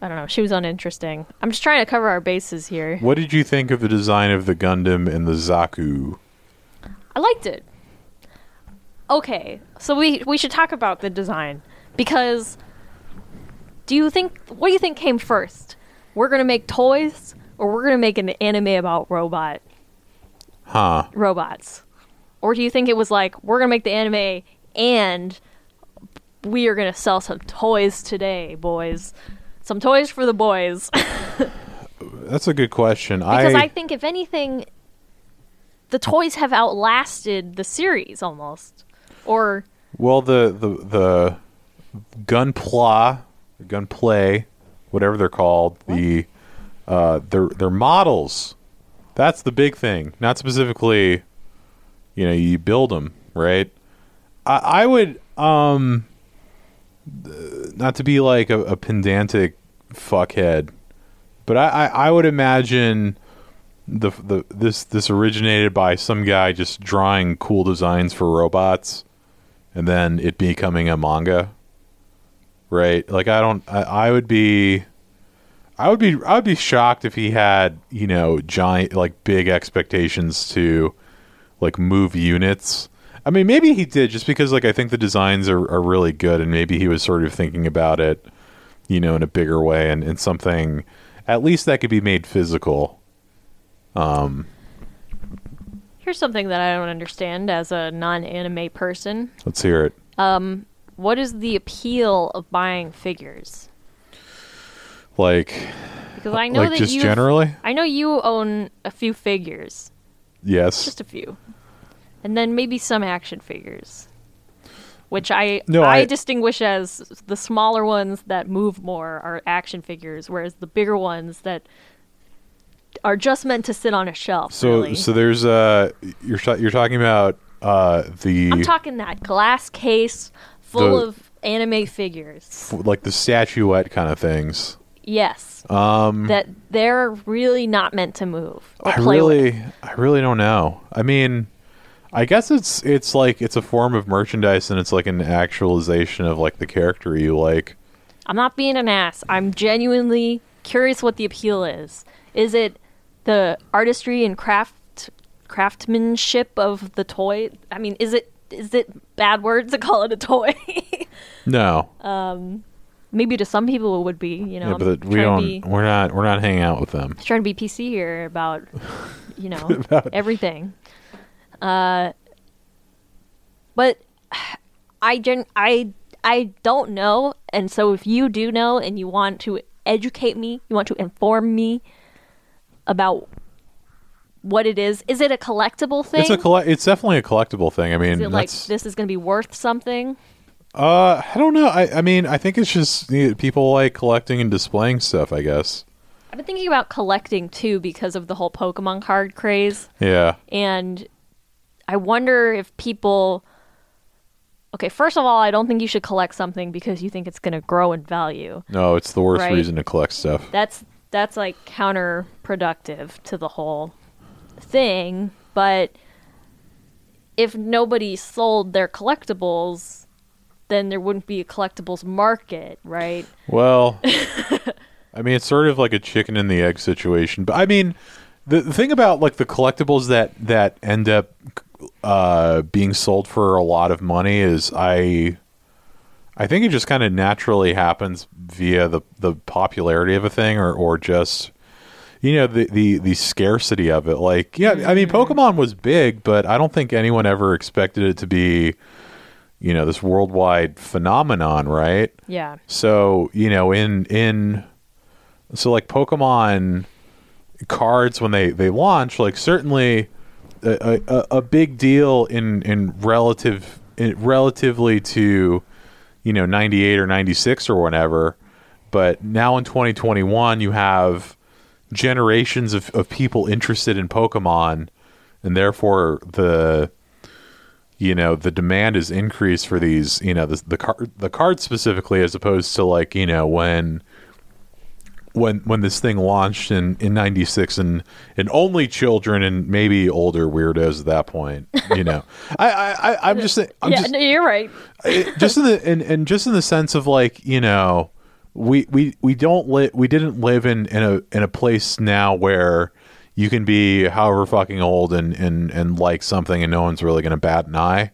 I don't know. She was uninteresting. I'm just trying to cover our bases here. What did you think of the design of the Gundam and the Zaku? I liked it. Okay, so we we should talk about the design because do you think what do you think came first? We're gonna make toys, or we're gonna make an anime about robot Huh? robots, or do you think it was like we're gonna make the anime and we are gonna sell some toys today, boys? Some toys for the boys. That's a good question. Because I, I think if anything, the toys have outlasted the series almost. Or well the the the Gunpla, Gunplay, whatever they're called, the uh, they're they're models. That's the big thing. Not specifically, you know, you build them, right? I, I would um, not to be like a, a pedantic fuckhead, but I, I, I would imagine the the this this originated by some guy just drawing cool designs for robots, and then it becoming a manga. Right? Like I don't. I, I would be. I would be I would be shocked if he had, you know, giant like big expectations to like move units. I mean, maybe he did just because like I think the designs are, are really good and maybe he was sort of thinking about it, you know, in a bigger way and, and something at least that could be made physical. Um, Here's something that I don't understand as a non-anime person. Let's hear it. What is the appeal of buying figures? Like Because I know like that just you generally? I know you own a few figures, Yes. just a few. And then maybe some action figures. Which I No, I, I- distinguish as the smaller ones that move more are action figures, whereas the bigger ones that are just meant to sit on a shelf. so really. so there's uh you're you're talking about uh the I'm talking that glass case full The- of anime figures. like the statuette kind of things. Yes. Um that they're really not meant to move I really, with. I really don't know. I mean, I guess it's it's like it's a form of merchandise, and it's like an actualization of like the character you like. I'm not being an ass. I'm genuinely curious what the appeal is. Is it the artistry and craft craftsmanship of the toy? I mean, is it is it bad words to call it a toy? No, Um, Maybe to some people it would be. You know, yeah, but we don't. Be, we're not. We're not hanging out with them. trying to be PC here about you know About- everything. Uh, but I gen- I I don't know, and so if you do know and you want to educate me, you want to inform me about what it is. Is it a collectible thing? It's a collect. It's definitely a collectible thing. I mean, is like this is going to be worth something? uh, I don't know. I. I mean, I think it's just you know, people like collecting and displaying stuff. I guess. I've been thinking about collecting too because of the whole Pokemon card craze. Yeah. And I wonder if people. Okay, first of all, I don't think you should collect something because you think it's going to grow in value. No, it's the worst Right. reason to collect stuff. That's that's like counterproductive to the whole thing. But if nobody sold their collectibles, then there wouldn't be a collectibles market, right? Well, I mean, it's sort of like a chicken and the egg situation. But I mean, the, the thing about like the collectibles that that end up uh, being sold for a lot of money is I I think it just kind of naturally happens via the the popularity of a thing or or just you know the the the scarcity of it like yeah I mean mm-hmm. Pokemon was big but I don't think anyone ever expected it to be you know this worldwide phenomenon right Yeah. so you know, in in so like Pokemon cards when they they launch, like certainly a, a, a big deal in in relative in, relatively to you know 98 or 96 or whatever but now in 2021 you have generations of, of people interested in pokemon and therefore the you know the demand is increased for these you know the the card the cards specifically as opposed to like you know when when when this thing launched in in 96 and and only children and maybe older weirdos at that point you know i i I- i'm just i'm yeah, just no, you're right. just in the and, and just in the sense of like you know we we we don't li- we didn't live in in a in a place now where you can be however fucking old and and and like something and no one's really going to bat an eye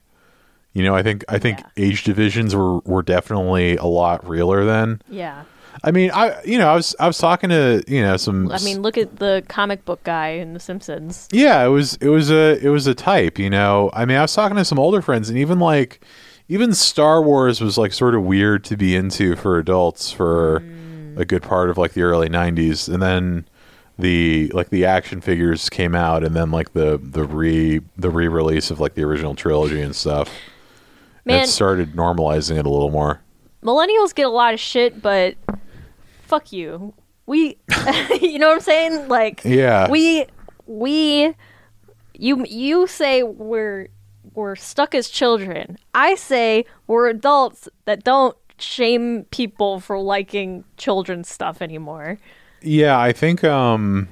you know i think i think Yeah. age divisions were were definitely a lot realer then Yeah. i mean i you know i was i was talking to you know some I mean, look at the comic book guy in The Simpsons. yeah, it was it was a it was a type, you know. I mean, I was talking to some older friends, and even like even Star Wars was like sort of weird to be into for adults for mm. a good part of like the early '90s, and then the like the action figures came out, and then like the the re the re release of like the original trilogy and stuff. Man, it started normalizing it a little more. millennials get a lot of shit, but fuck you. We, you know what I'm saying? Like, Yeah. we, we, you, you say we're we're stuck as children. I say we're adults that don't shame people for liking children's stuff anymore, Yeah, I think um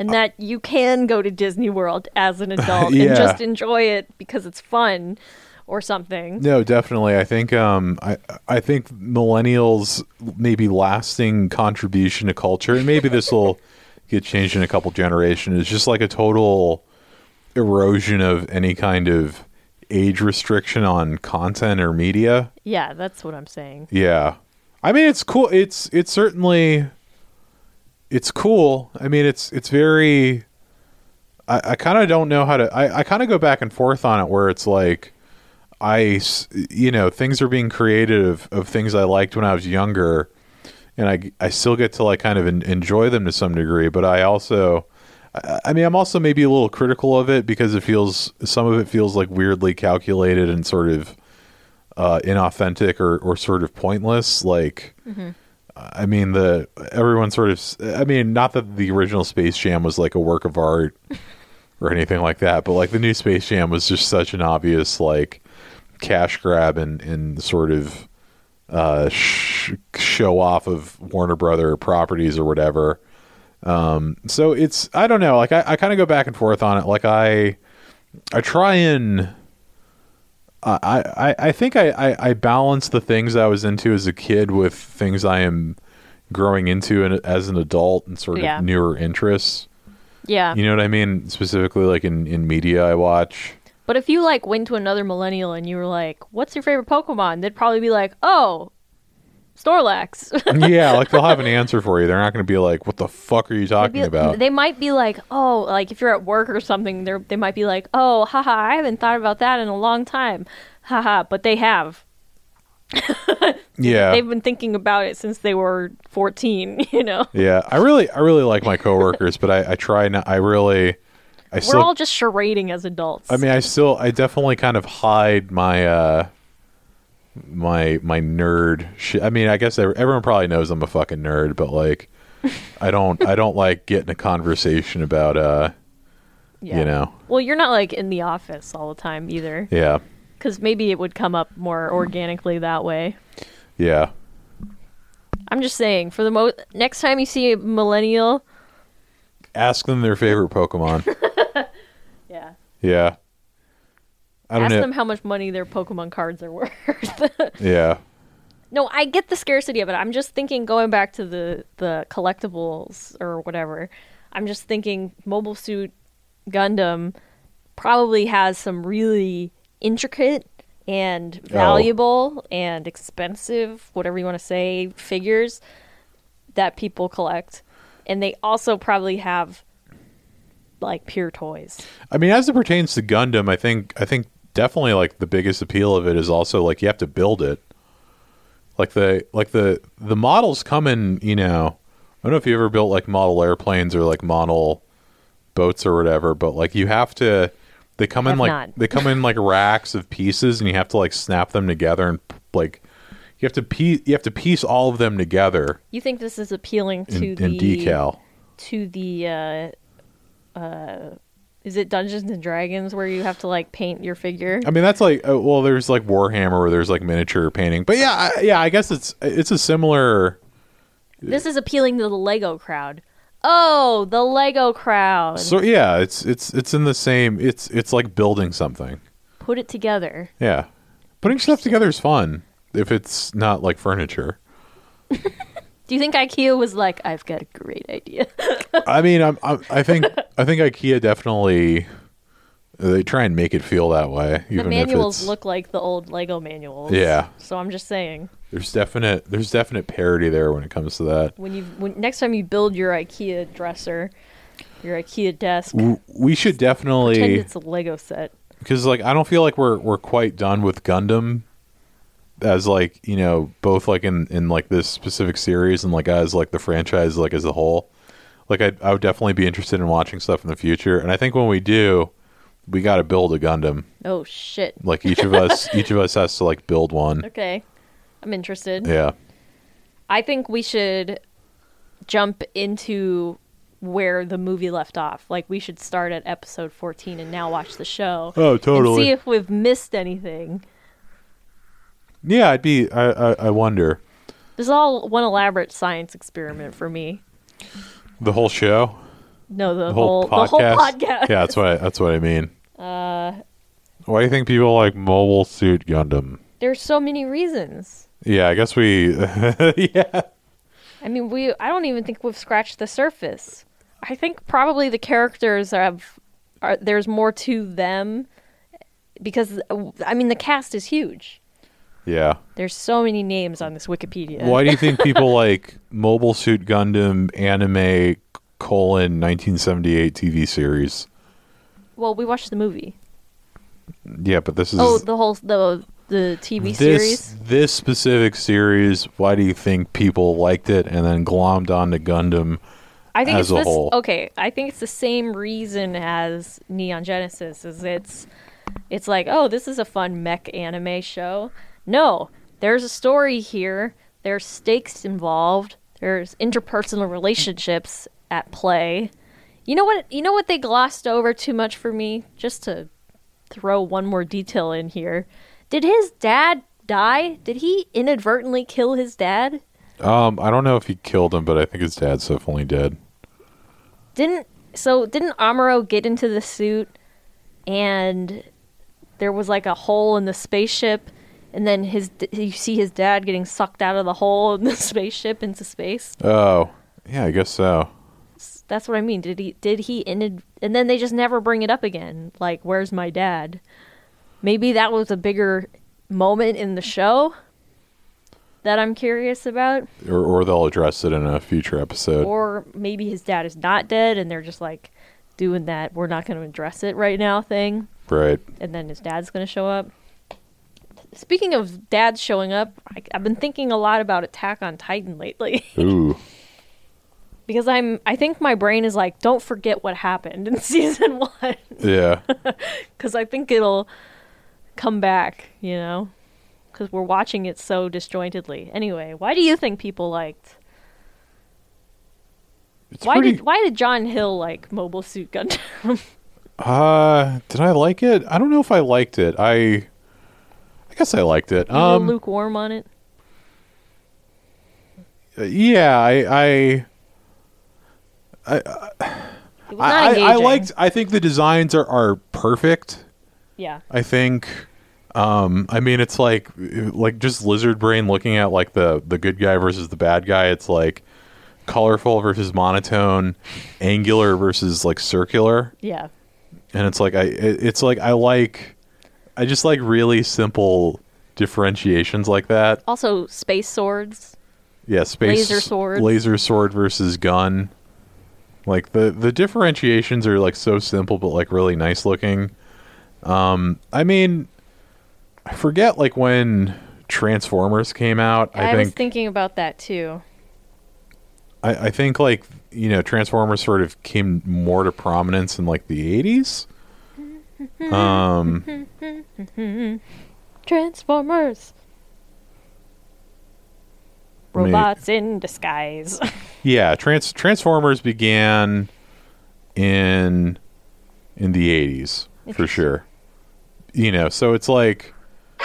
and that you can go to Disney World as an adult Yeah. and just enjoy it because it's fun or something. No, definitely. I think um I I think millennials maybe lasting contribution to culture and maybe this will get changed in a couple generations is just like a total erosion of any kind of age restriction on content or media. Yeah, that's what I'm saying. Yeah. I mean it's cool it's it's certainly it's cool. I mean it's it's very I, I kind of don't know how to I, I kind of go back and forth on it where it's like I you know things are being created of, of things I liked when I was younger and I, I still get to like kind of en- enjoy them to some degree but I also I, I mean I'm also maybe a little critical of it because it feels some of it feels like weirdly calculated and sort of uh, inauthentic or, or sort of pointless. Like, I mean, the everyone sort of. I mean, not that the original Space Jam was like a work of art or anything like that, but like the new Space Jam was just such an obvious like cash grab and and sort of uh, sh- show off of Warner Brother properties or whatever. Um, so it's I don't know. Like I, I kind of go back and forth on it. Like I I try and I, I, I think I, I, I balance the things I was into as a kid with things I am growing into in, as an adult and sort of Yeah. newer interests. Yeah. You know what I mean? Specifically, like in, in media I watch. But if you like went to another millennial and you were like, "What's your favorite Pokemon?" They'd probably be like, "Oh, Snorlax." yeah, like they'll have an answer for you. They're not going to be like, "What the fuck are you talking be- about?" They might be like, "Oh, like if you're at work or something, they they might be like, "Oh, haha, I haven't thought about that in a long time." Haha, but they have. yeah, They've been thinking about it since they were 14, you know. yeah. I really, I really like my coworkers, but I, I try not. I really, I We're still. all just charading as adults. I mean, I still, I definitely kind of hide my, uh, my, my nerd shit. I mean, I guess everyone probably knows I'm a fucking nerd, but like, I don't, I don't like getting a conversation about, uh, yeah. you know, Well, you're not like in the office all the time either, yeah, because maybe it would come up more organically that way. yeah, I'm just saying, for the mo next time you see a millennial, ask them their favorite Pokemon. yeah, yeah, I don't ask know. them how much money their Pokemon cards are worth. yeah, no, I get the scarcity of it. I'm just thinking, going back to the the collectibles or whatever. I'm just thinking Mobile Suit Gundam probably has some really intricate and Oh. valuable and expensive, whatever you want to say, figures that people collect. And they also probably have like pure toys. I mean, as it pertains to Gundam, I think I think definitely like the biggest appeal of it is also like you have to build it. Like the like the the models come in, you know. I don't know if you ever built like model airplanes or like model boats or whatever, but like you have to. They come in like not. they come in like racks of pieces, and you have to like snap them together and like you have to piece you have to piece all of them together You think this is appealing in, to in the decal. to the uh uh is it Dungeons and Dragons where you have to like paint your figure? I mean, that's like uh, well, there's like Warhammer where there's like miniature painting, but yeah, I, yeah, I guess it's it's a similar. This is appealing to the Lego crowd. Oh, the Lego crowd. So yeah, it's it's it's in the same. It's it's like building something. Put it together. Yeah, putting stuff together is fun if it's not like furniture. Do you think IKEA was like, I've got a great idea? I mean, I'm, I'm I think I think IKEA definitely they try and make it feel that way. the manuals look like the old Lego manuals. Yeah. So I'm just saying, there's definite there's definite parity there when it comes to that. when you when next time you build your IKEA dresser, your IKEA desk, W- We should pretend definitely it's a Lego set. because like I don't feel like we're we're quite done with Gundam as like you know both like in in like this specific series and like as like the franchise like as a whole. Like I I would definitely be interested in watching stuff in the future, and I think when we do, we got to build a Gundam. Oh shit. Like each of us each of us has to like build one. Okay. I'm interested. Yeah. I think we should jump into where the movie left off. Like we should start at episode 14 and now watch the show. Oh, totally. see if we've missed anything. Yeah, I'd be. I I, I wonder This is all one elaborate science experiment for me. the whole show, No, the, the whole, whole, the whole podcast. podcast. Yeah, that's what I, that's what I mean. Uh, why do you think people like Mobile Suit Gundam? There's so many reasons. Yeah, I guess we. yeah. I mean, we I don't even think we've scratched the surface. I think probably the characters have are there's more to them because I mean the cast is huge. Yeah. There's so many names on this Wikipedia. Why do you think people like Mobile Suit Gundam anime colon 1978 TV series? Well, we watched the movie. Yeah, but this is Oh, the whole the the TV this series. this specific series. Why do you think people liked it and then glommed onto Gundam? I think as it's a this. whole. Okay, I think it's the same reason as Neon Genesis. Is it's it's like oh this is a fun mech anime show. No, there's a story here. There's stakes involved. There's interpersonal relationships at play. You know what? You know what they glossed over too much for me. Just to throw one more detail in here. Did his dad die? Did he inadvertently kill his dad? Um, I don't know if he killed him, but I think his dad's definitely dead. didn't so didn't Amuro get into the suit and there was like a hole in the spaceship and then his you see his dad getting sucked out of the hole in the spaceship into space. Oh, yeah, I guess so. that's what i mean. Did he did he and then they just never bring it up again. Like where's my dad? Maybe that was a bigger moment in the show that i'm curious about. Or, or they'll address it in a future episode. or maybe his dad is not dead and they're just like doing that we're not going to address it right now thing. Right. and then his dad's going to show up speaking of dads showing up I, i've been thinking a lot about attack on titan lately Ooh. because i'm i think my brain is like don't forget what happened in season one Yeah. because i think it'll come back you know because we're watching it so disjointedly anyway why do you think people liked It's why pretty, did why did john hill like mobile suit gundam Uh, did I like it? I don't know if I liked it. I, I guess I liked it. Um, lukewarm on it yeah, I, I, was not I, I, I liked. I think the designs are are perfect. yeah I think. Um, I mean, it's like like just lizard brain looking at like the the good guy versus the bad guy. It's like colorful versus monotone, angular versus like circular, Yeah. and it's like I it, it's like I like I just like really simple differentiations like that. Also, space swords. Yeah, space Laser sword. laser sword versus gun. Like the the differentiations are like so simple but like really nice looking. Um, I mean, I forget like when Transformers came out. I, I, was thinking about that too. I, I think like you know Transformers sort of came more to prominence in like the eighties. Um, Transformers. Robots in disguise. yeah, trans Transformers began in in the eighties for sure. You know, so it's like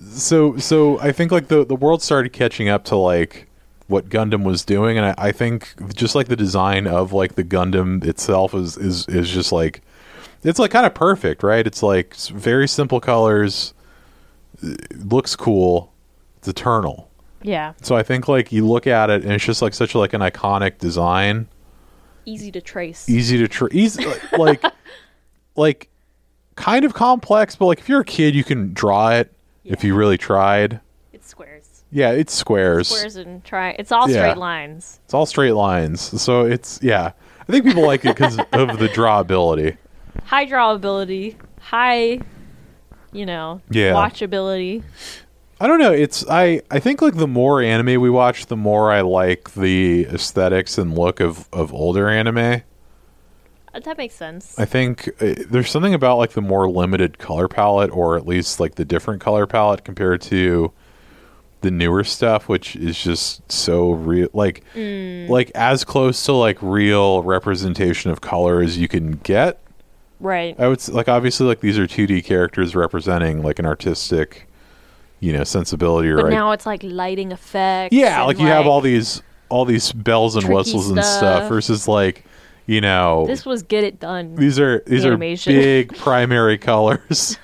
so so I think like the the world started catching up to like what Gundam was doing, and I, I think just like the design of like the Gundam itself is is is just like it's like kind of perfect, right? It's like very simple colors, uh, looks cool, it's eternal. yeah. So I think like you look at it and it's just like such like an iconic design, Easy to trace. easy to tr- easy like like kind of complex, but like if you're a kid you can draw it if you really tried. Yeah, it's squares. Squares and try. It's all Yeah. straight lines. It's all straight lines. So it's yeah. I think people like it because of the drawability. High drawability. High, you know, Yeah. watchability. I don't know. It's I. I think like the more anime we watch, the more I like the aesthetics and look of of older anime. Uh, That makes sense. I think uh, there's something about like the more limited color palette, or at least like the different color palette compared to the newer stuff, which is just so real, like mm. like as close to like real representation of color as you can get. right. I would like obviously like these are 2D characters representing like an artistic, you know, sensibility, But right? now it's like lighting effects. yeah, like you have all these all these bells and whistles and stuff stuff. versus like you know This was get it done. these are these animation. are big primary colors.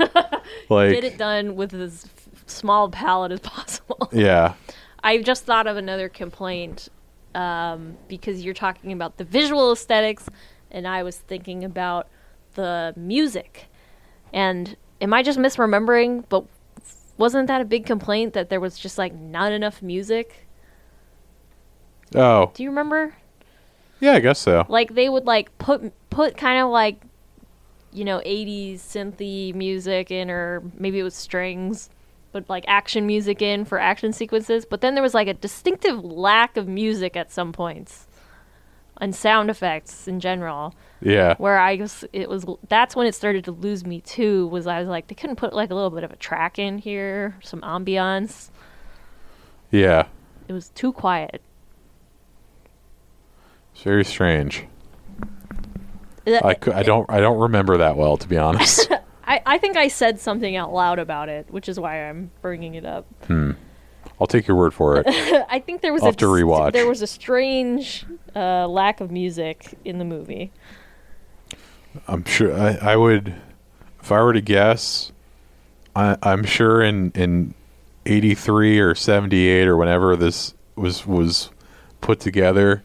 like get it done with f- small palette as possible. yeah. I just thought of another complaint um, because you're talking about the visual aesthetics, and I was thinking about the music. And am I just misremembering? But wasn't that a big complaint that there was just like not enough music? Oh, Do you remember? yeah, I guess so. Like they would like put put kind of like you know 80s synthy music in or maybe it was strings but like action music in for action sequences but then there was like a distinctive lack of music at some points and sound effects in general Yeah. where i was it was that's when it started to lose me too was i was like they couldn't put like a little bit of a track in here some ambiance Yeah. it was too quiet It's very strange. I, I don't I don't remember that well to be honest. I, I think i said something out loud about it which is why i'm bringing it up I'll take your word for it. I think there was I'll a have to rewatch. there was a strange uh, lack of music in the movie. I'm sure I, I would if I were to guess I, I'm sure in in 83 or 78 or whenever this was was put together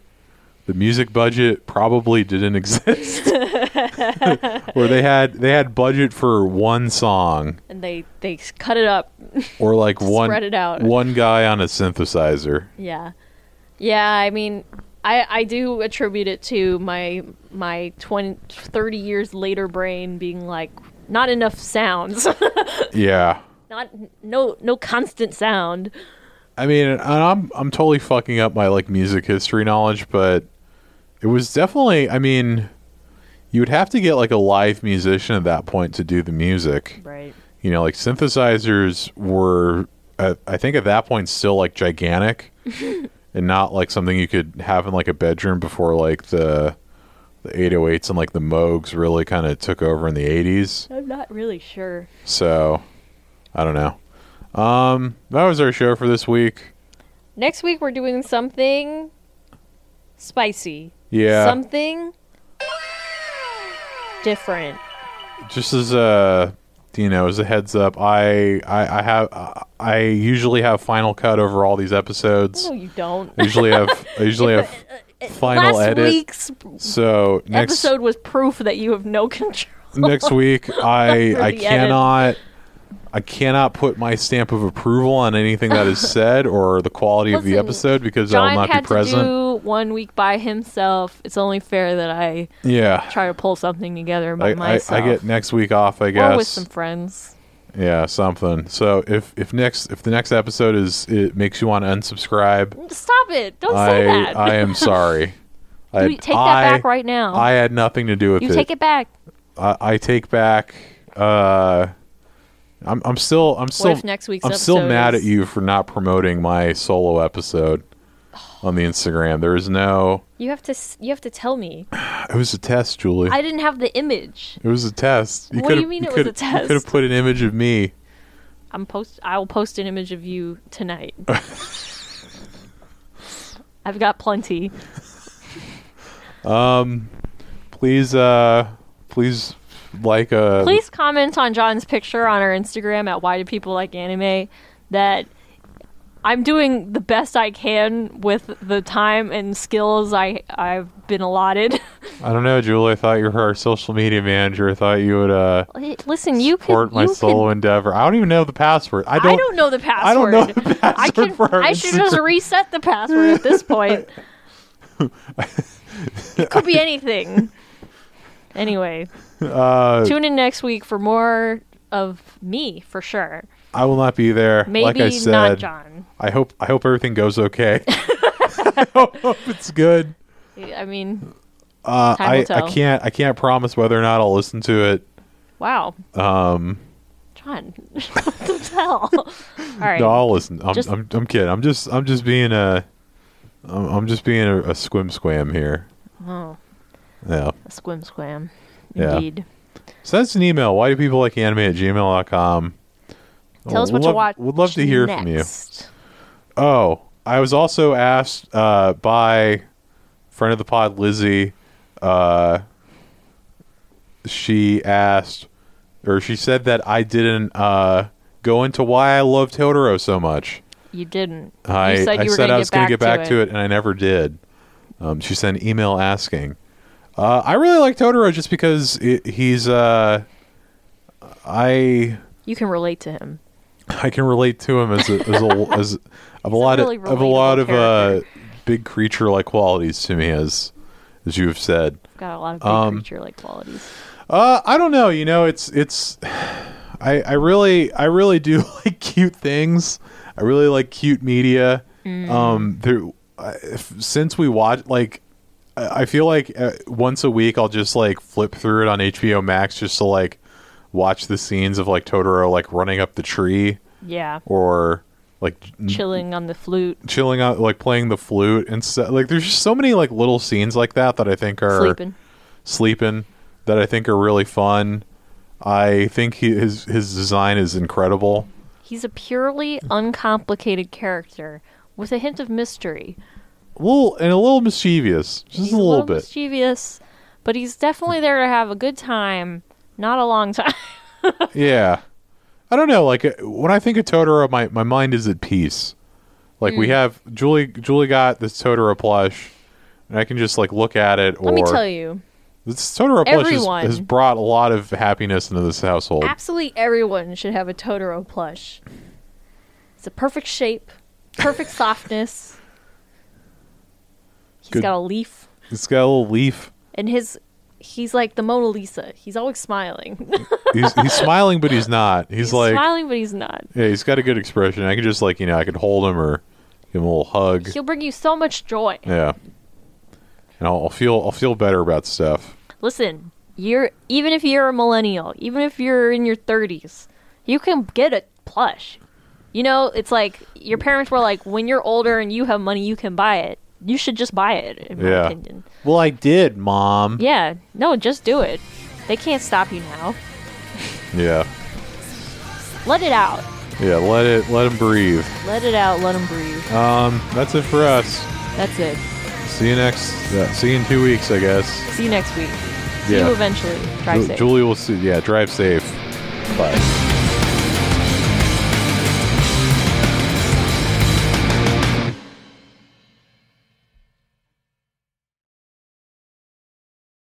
the music budget probably didn't exist or they had they had budget for one song And they they cut it up. or like one Spread it out. one guy on a synthesizer yeah, yeah. I mean, I I do attribute it to my my 20, 30 years later brain being like not enough sounds, yeah not no no constant sound. I mean, I'm I'm totally fucking up my like music history knowledge, but it was definitely. I mean, you would have to get like a live musician at that point to do the music. Right. You know, like synthesizers were, uh, I think at that point still like gigantic, and not like something you could have in like a bedroom before like the the 808s and like the Moogs really kind of took over in the 80s. I'm not really sure. So, I don't know. Um, that was our show for this week. Next week we're doing something spicy. Yeah. Something different. just as a you know, as a heads up, I I, I have I usually have final cut over all these episodes. No, you don't. I usually have I usually have uh, uh, uh, final Last edit. week's So next episode was proof that you have no control. next week I I the edit. cannot I cannot put my stamp of approval on anything that is said or the quality of the episode because John I'll not be present. One week by himself. It's only fair that I yeah. try to pull something together by I, I, myself. I get next week off, I guess. or with some friends. Yeah, something. So if if next if the next episode is it makes you want to unsubscribe, Stop it! Don't I say that. I am sorry. I, You take that I- back right now. I had nothing to do with you it. take it back. I, I take back. Uh, I'm I'm still I'm still if next week's I'm still mad is- at you for not promoting my solo episode on the Instagram. There is no. You have to. You have to tell me. It was a test, Julie. I didn't have the image. it was a test. You What do you mean it was a could've- You could have put an image of me. I'm post. I will post an image of you tonight. I've got plenty. um, Please, uh, please like uh Please comment on John's picture on our Instagram at Why Do People Like Anime that I'm doing the best I can with the time and skills I I've been allotted. I don't know, Julie. I thought you were our social media manager. I thought you would uh Listen, you support could. my you solo could, endeavor. I don't even know the password. I don't. I don't know the password. I don't know the password. I can. for our I should just reset the password at this point. it could be anything. Anyway, Uh, tune in next week for more of me for sure. I will not be there. Maybe like I said, not John. I hope I hope everything goes okay. I hope it's good. I mean, Uh, I. I can't I can't promise whether or not I'll listen to it. wow, Um, John, what the hell? All right, no, I'll listen. I'm, Just- I'm I'm kidding. I'm just I'm just being a I'm, I'm just being a, a squim squam here. oh, Yeah. a squim squam, Yeah. indeed. Send us an email. Why do people like anime at gmail.com? Tell us We'd what love, you watch. Would love to hear from you. Oh, I was also asked uh, by friend of the pod Lizzie. Uh, she asked, or she said that I didn't uh, go into why I love Totoro so much. You didn't. I you said I you were said I was going to get back to it. and I never did. Um, she sent an email asking. Uh, I really like Totoro just because it, he's. Uh, I You can relate to him. I can relate to him as a, as a, as of a lot really of, of a lot of uh, big creature like qualities to me as as you have said. Got a lot of big Um, creature like qualities. Uh, I don't know. You know, it's it's. I I really I really do like cute things. I really like cute media. Mm. Um, there if, since we watch like. I I feel like uh, once a week I'll just like flip through it on HBO Max just to like watch the scenes of like Totoro like running up the tree Yeah, or like chilling on the flute, chilling out like playing the flute and so, like there's just so many like little scenes like that that i think are sleeping. sleeping. That i think are really fun. I think he, his his design is incredible. He's a purely uncomplicated character with a hint of mystery. a little and a little mischievous. Just He's a little bit. mischievous, but he's definitely there to have a good time, not a long time. yeah i don't know like uh, when i think of totoro my, my mind is at peace like Hmm. we have julie julie got this totoro plush and i can just like look at it or Let me tell you, this totoro plush has, has brought a lot of happiness into this household absolutely everyone should have a Totoro plush. It's a perfect shape, perfect softness. He's Good. got a leaf, He's got a little leaf and his he's like the Mona Lisa. He's always smiling. he's he's smiling, but he's not. He's, he's like, smiling, but he's not. yeah, he's got a good expression. I could just like you know, I could hold him or give him a little hug. He'll bring you so much joy. Yeah, and I'll, I'll feel I'll feel better about stuff. Listen, you're even if you're a millennial, even if you're in your 30s, you can get a plush. You know, it's like your parents were like, when you're older and you have money, you can buy it. You should just buy it, in my Yeah. opinion. Well, I did, mom. Yeah, no, just do it. They can't stop you now. Yeah, Let it out. yeah. Let it let him breathe. Let it out. Let them breathe. Um, that's it for us. That's it. See you next. Uh, see you in two weeks, I guess. See you next week. See Yeah. you eventually. Drive Ju- safe. Julie will see. Yeah, drive safe.